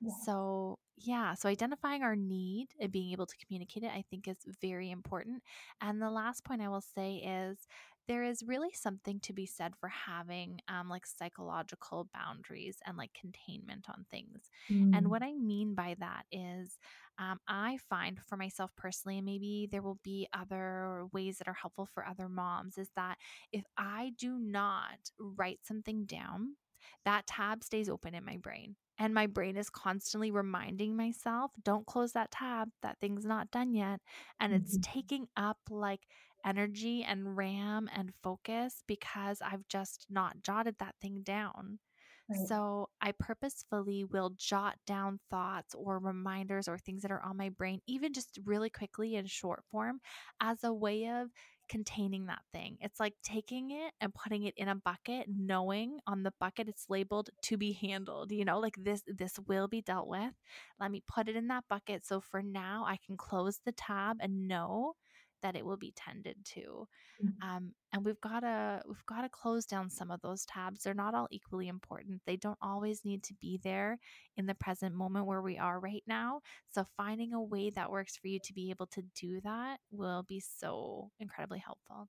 Yeah. So, yeah, so identifying our need and being able to communicate it, I think, is very important. And the last point I will say is there is really something to be said for having um, like psychological boundaries and like containment on things. And Mm, what I mean by that is, um, I find for myself personally, and maybe there will be other ways that are helpful for other moms, is that if I do not write something down, that tab stays open in my brain. And my brain is constantly reminding myself, don't close that tab. That thing's not done yet. And it's mhm, taking up like energy and RAM and focus because I've just not jotted that thing down. right. So I purposefully will jot down thoughts or reminders or things that are on my brain, even just really quickly in short form, as a way of containing that thing. It's like taking it and putting it in a bucket, knowing on the bucket it's labeled to be handled. You know, like this this will be dealt with. Let me put it in that bucket so for now I can close the tab and know that it will be tended to. Mm. Um, and we've got to we've got to close down some of those tabs. They're not all equally important. They don't always need to be there in the present moment where we are right now. So finding a way that works for you to be able to do that will be so incredibly helpful.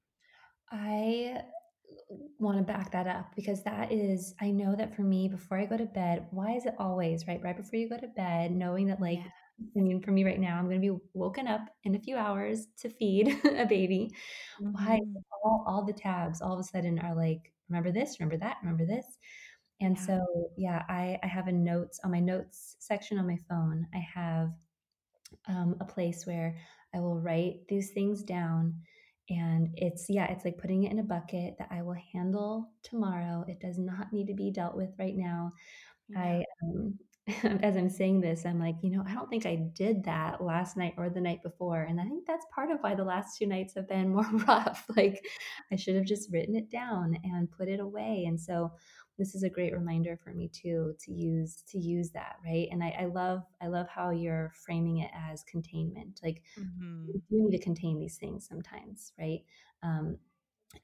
I want to back that up because that is I know that for me before I go to bed, why is it always right right before you go to bed, knowing that like Yeah. I mean for me right now I'm going to be woken up in a few hours to feed a baby. Why Mhm. all, all the tabs all of a sudden are like remember this, remember that, remember this. And Yeah. so yeah, I I have a notes on my notes section on my phone. I have um, a place where I will write these things down. And it's, yeah, it's like putting it in a bucket that I will handle tomorrow. It does not need to be dealt with right now. Yeah. I, um, as I'm saying this, I'm like, you know, I don't think I did that last night or the night before. And I think that's part of why the last two nights have been more rough. Like, I should have just written it down and put it away. And so, this is a great reminder for me too to use to use that right and I, I love i love how you're framing it as containment like Mhm. we need to contain these things sometimes right um,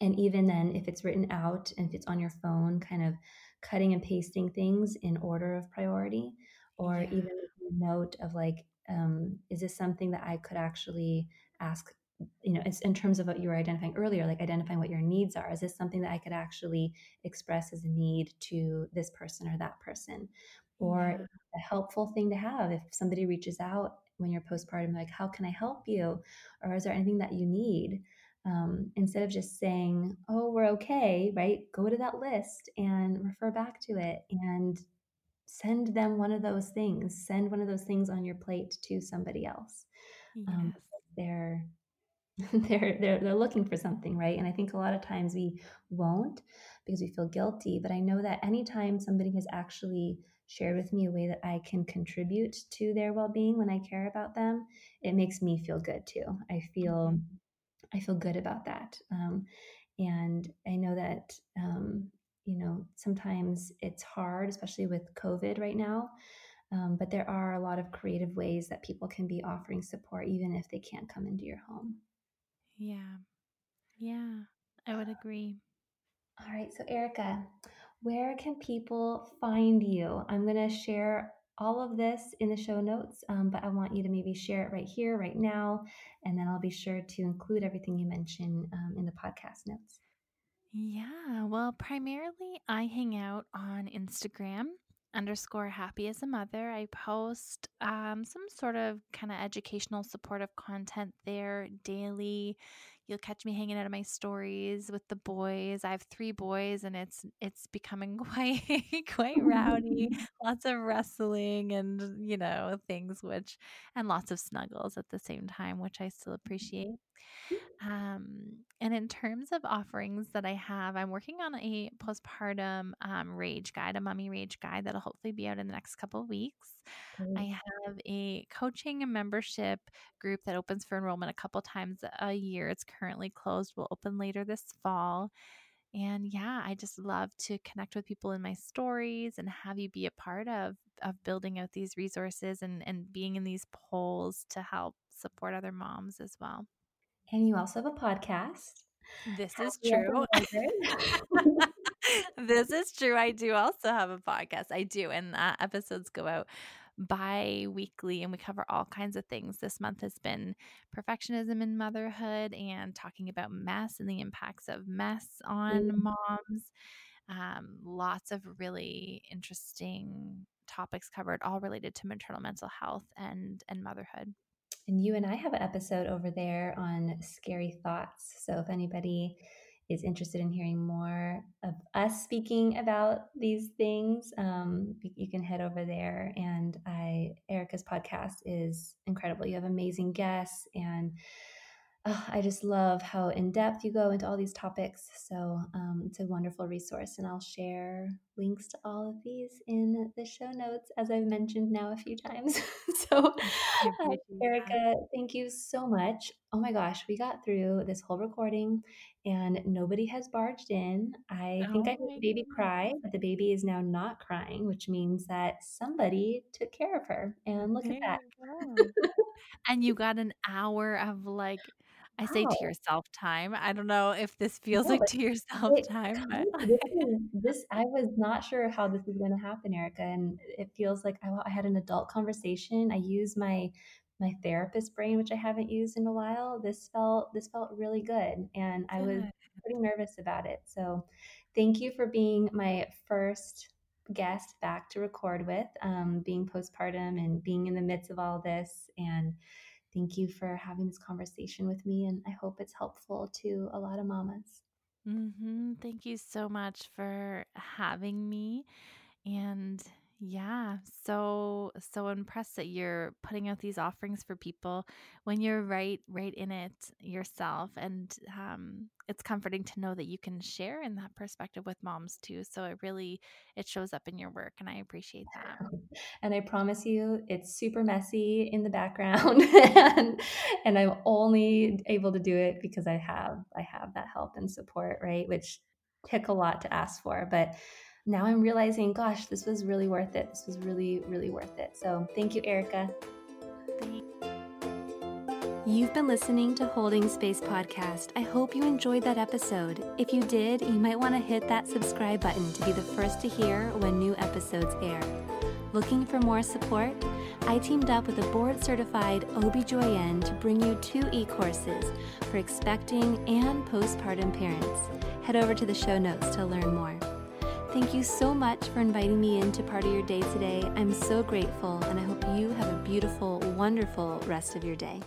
and even then if it's written out and if it's on your phone kind of cutting and pasting things in order of priority or Yeah. even a note of like um, is this something that i could actually ask? You know it's in terms of what you were identifying earlier like identifying what your needs are. Is this something that i could actually express as a need to this person or that person? Or Yeah. a helpful thing to have if somebody reaches out when you're postpartum like how can i help you? Or is there anything that you need um, instead of just saying oh we're okay right go to that list and refer back to it and send them one of those things send one of those things on your plate to somebody else. Um, they're they're they're they're looking for something right? And i think a lot of times we won't because we feel guilty but i know that anytime somebody has actually shared with me a way that i can contribute to their well-being when i care about them it makes me feel good too. I feel Mhm. I feel good about that um, and i know that um, you know sometimes it's hard especially with covid right now um, but there are a lot of creative ways that people can be offering support even if they can't come into your home Yeah. Yeah. I would agree. All right, so Erica, where can people find you? I'm going to share all of this in the show notes, um, but I want you to maybe share it right here, right now, and then I'll be sure to include everything you mention um, in the podcast notes. Yeah. Well, primarily I hang out on Instagram underscore happy as a mother. I post um, some sort of kind of educational supportive content there daily. You'll catch me hanging out of my stories with the boys. I have three boys and it's it's becoming quite quite rowdy. Lots of wrestling and you know, things which and lots of snuggles at the same time, which I still mm-hmm. appreciate. Um, and in terms of offerings that I have, I'm working on a postpartum um, rage guide, a mommy rage guide that'll hopefully be out in the next couple of weeks. I have a coaching and membership group that opens for enrollment a couple times a year. It's currently closed, will open later this fall. And yeah, I just love to connect with people in my stories and have you be a part of of building out these resources and and being in these polls to help support other moms as well. And you also have a podcast. This is Happy true. This is true. I do also have a podcast. I do. And uh, episodes go out bi weekly and we cover all kinds of things. This month has been perfectionism in motherhood and talking about mess and the impacts of mess on Mm. moms. Um, lots of really interesting topics covered, all related to maternal mental health and and motherhood. And you and I have an episode over there on scary thoughts. So if anybody is interested in hearing more of us speaking about these things, um, you can head over there. And I, Erica's podcast is incredible. You have amazing guests, and uh, I just love how in depth you go into all these topics. So um, it's a wonderful resource, and I'll share links to all of these in the show notes, as I've mentioned now a few times. so, uh. Erica, thank you so much. Oh my gosh, we got through this whole recording and nobody has barged in. I think Oh I heard my the baby cry, but the baby is now not crying, which means that somebody took care of her. And look There at that. And you got an hour of like I say to yourself time. I don't know if this feels No, like to yourself it time, but this is this I was not sure how this was gonna happen, Erica, and it feels like I, I had an adult conversation. I used my my therapist brain, which I haven't used in a while. This felt this felt really good, and I was pretty nervous about it. So, thank you for being my first guest back to record with, um, being postpartum and being in the midst of all this. And thank you for having this conversation with me. And I hope it's helpful to a lot of mamas. hmm Thank you so much for having me. And yeah, so so impressed that you're putting out these offerings for people when you're right right in it yourself. And um, it's comforting to know that you can share in that perspective with moms too. So it really it shows up in your work, and I appreciate that. And I promise you, it's super messy in the background, and, and I'm only able to do it because I have I have that help and support, right? Which took a lot to ask for, but now I'm realizing, gosh, this was really worth it. This was really really worth it. So thank you, Erica. You've been listening to Holding Space Podcast. I hope you enjoyed that episode. If you did, you might want to hit that subscribe button to be the first to hear when new episodes air. Looking for more support? I teamed up with a board certified OBGYN to bring you two e courses for expecting and postpartum parents. Head over to the show notes to learn more. Thank you so much for inviting me into part of your day today. I'm so grateful, and I hope you have a beautiful, wonderful rest of your day.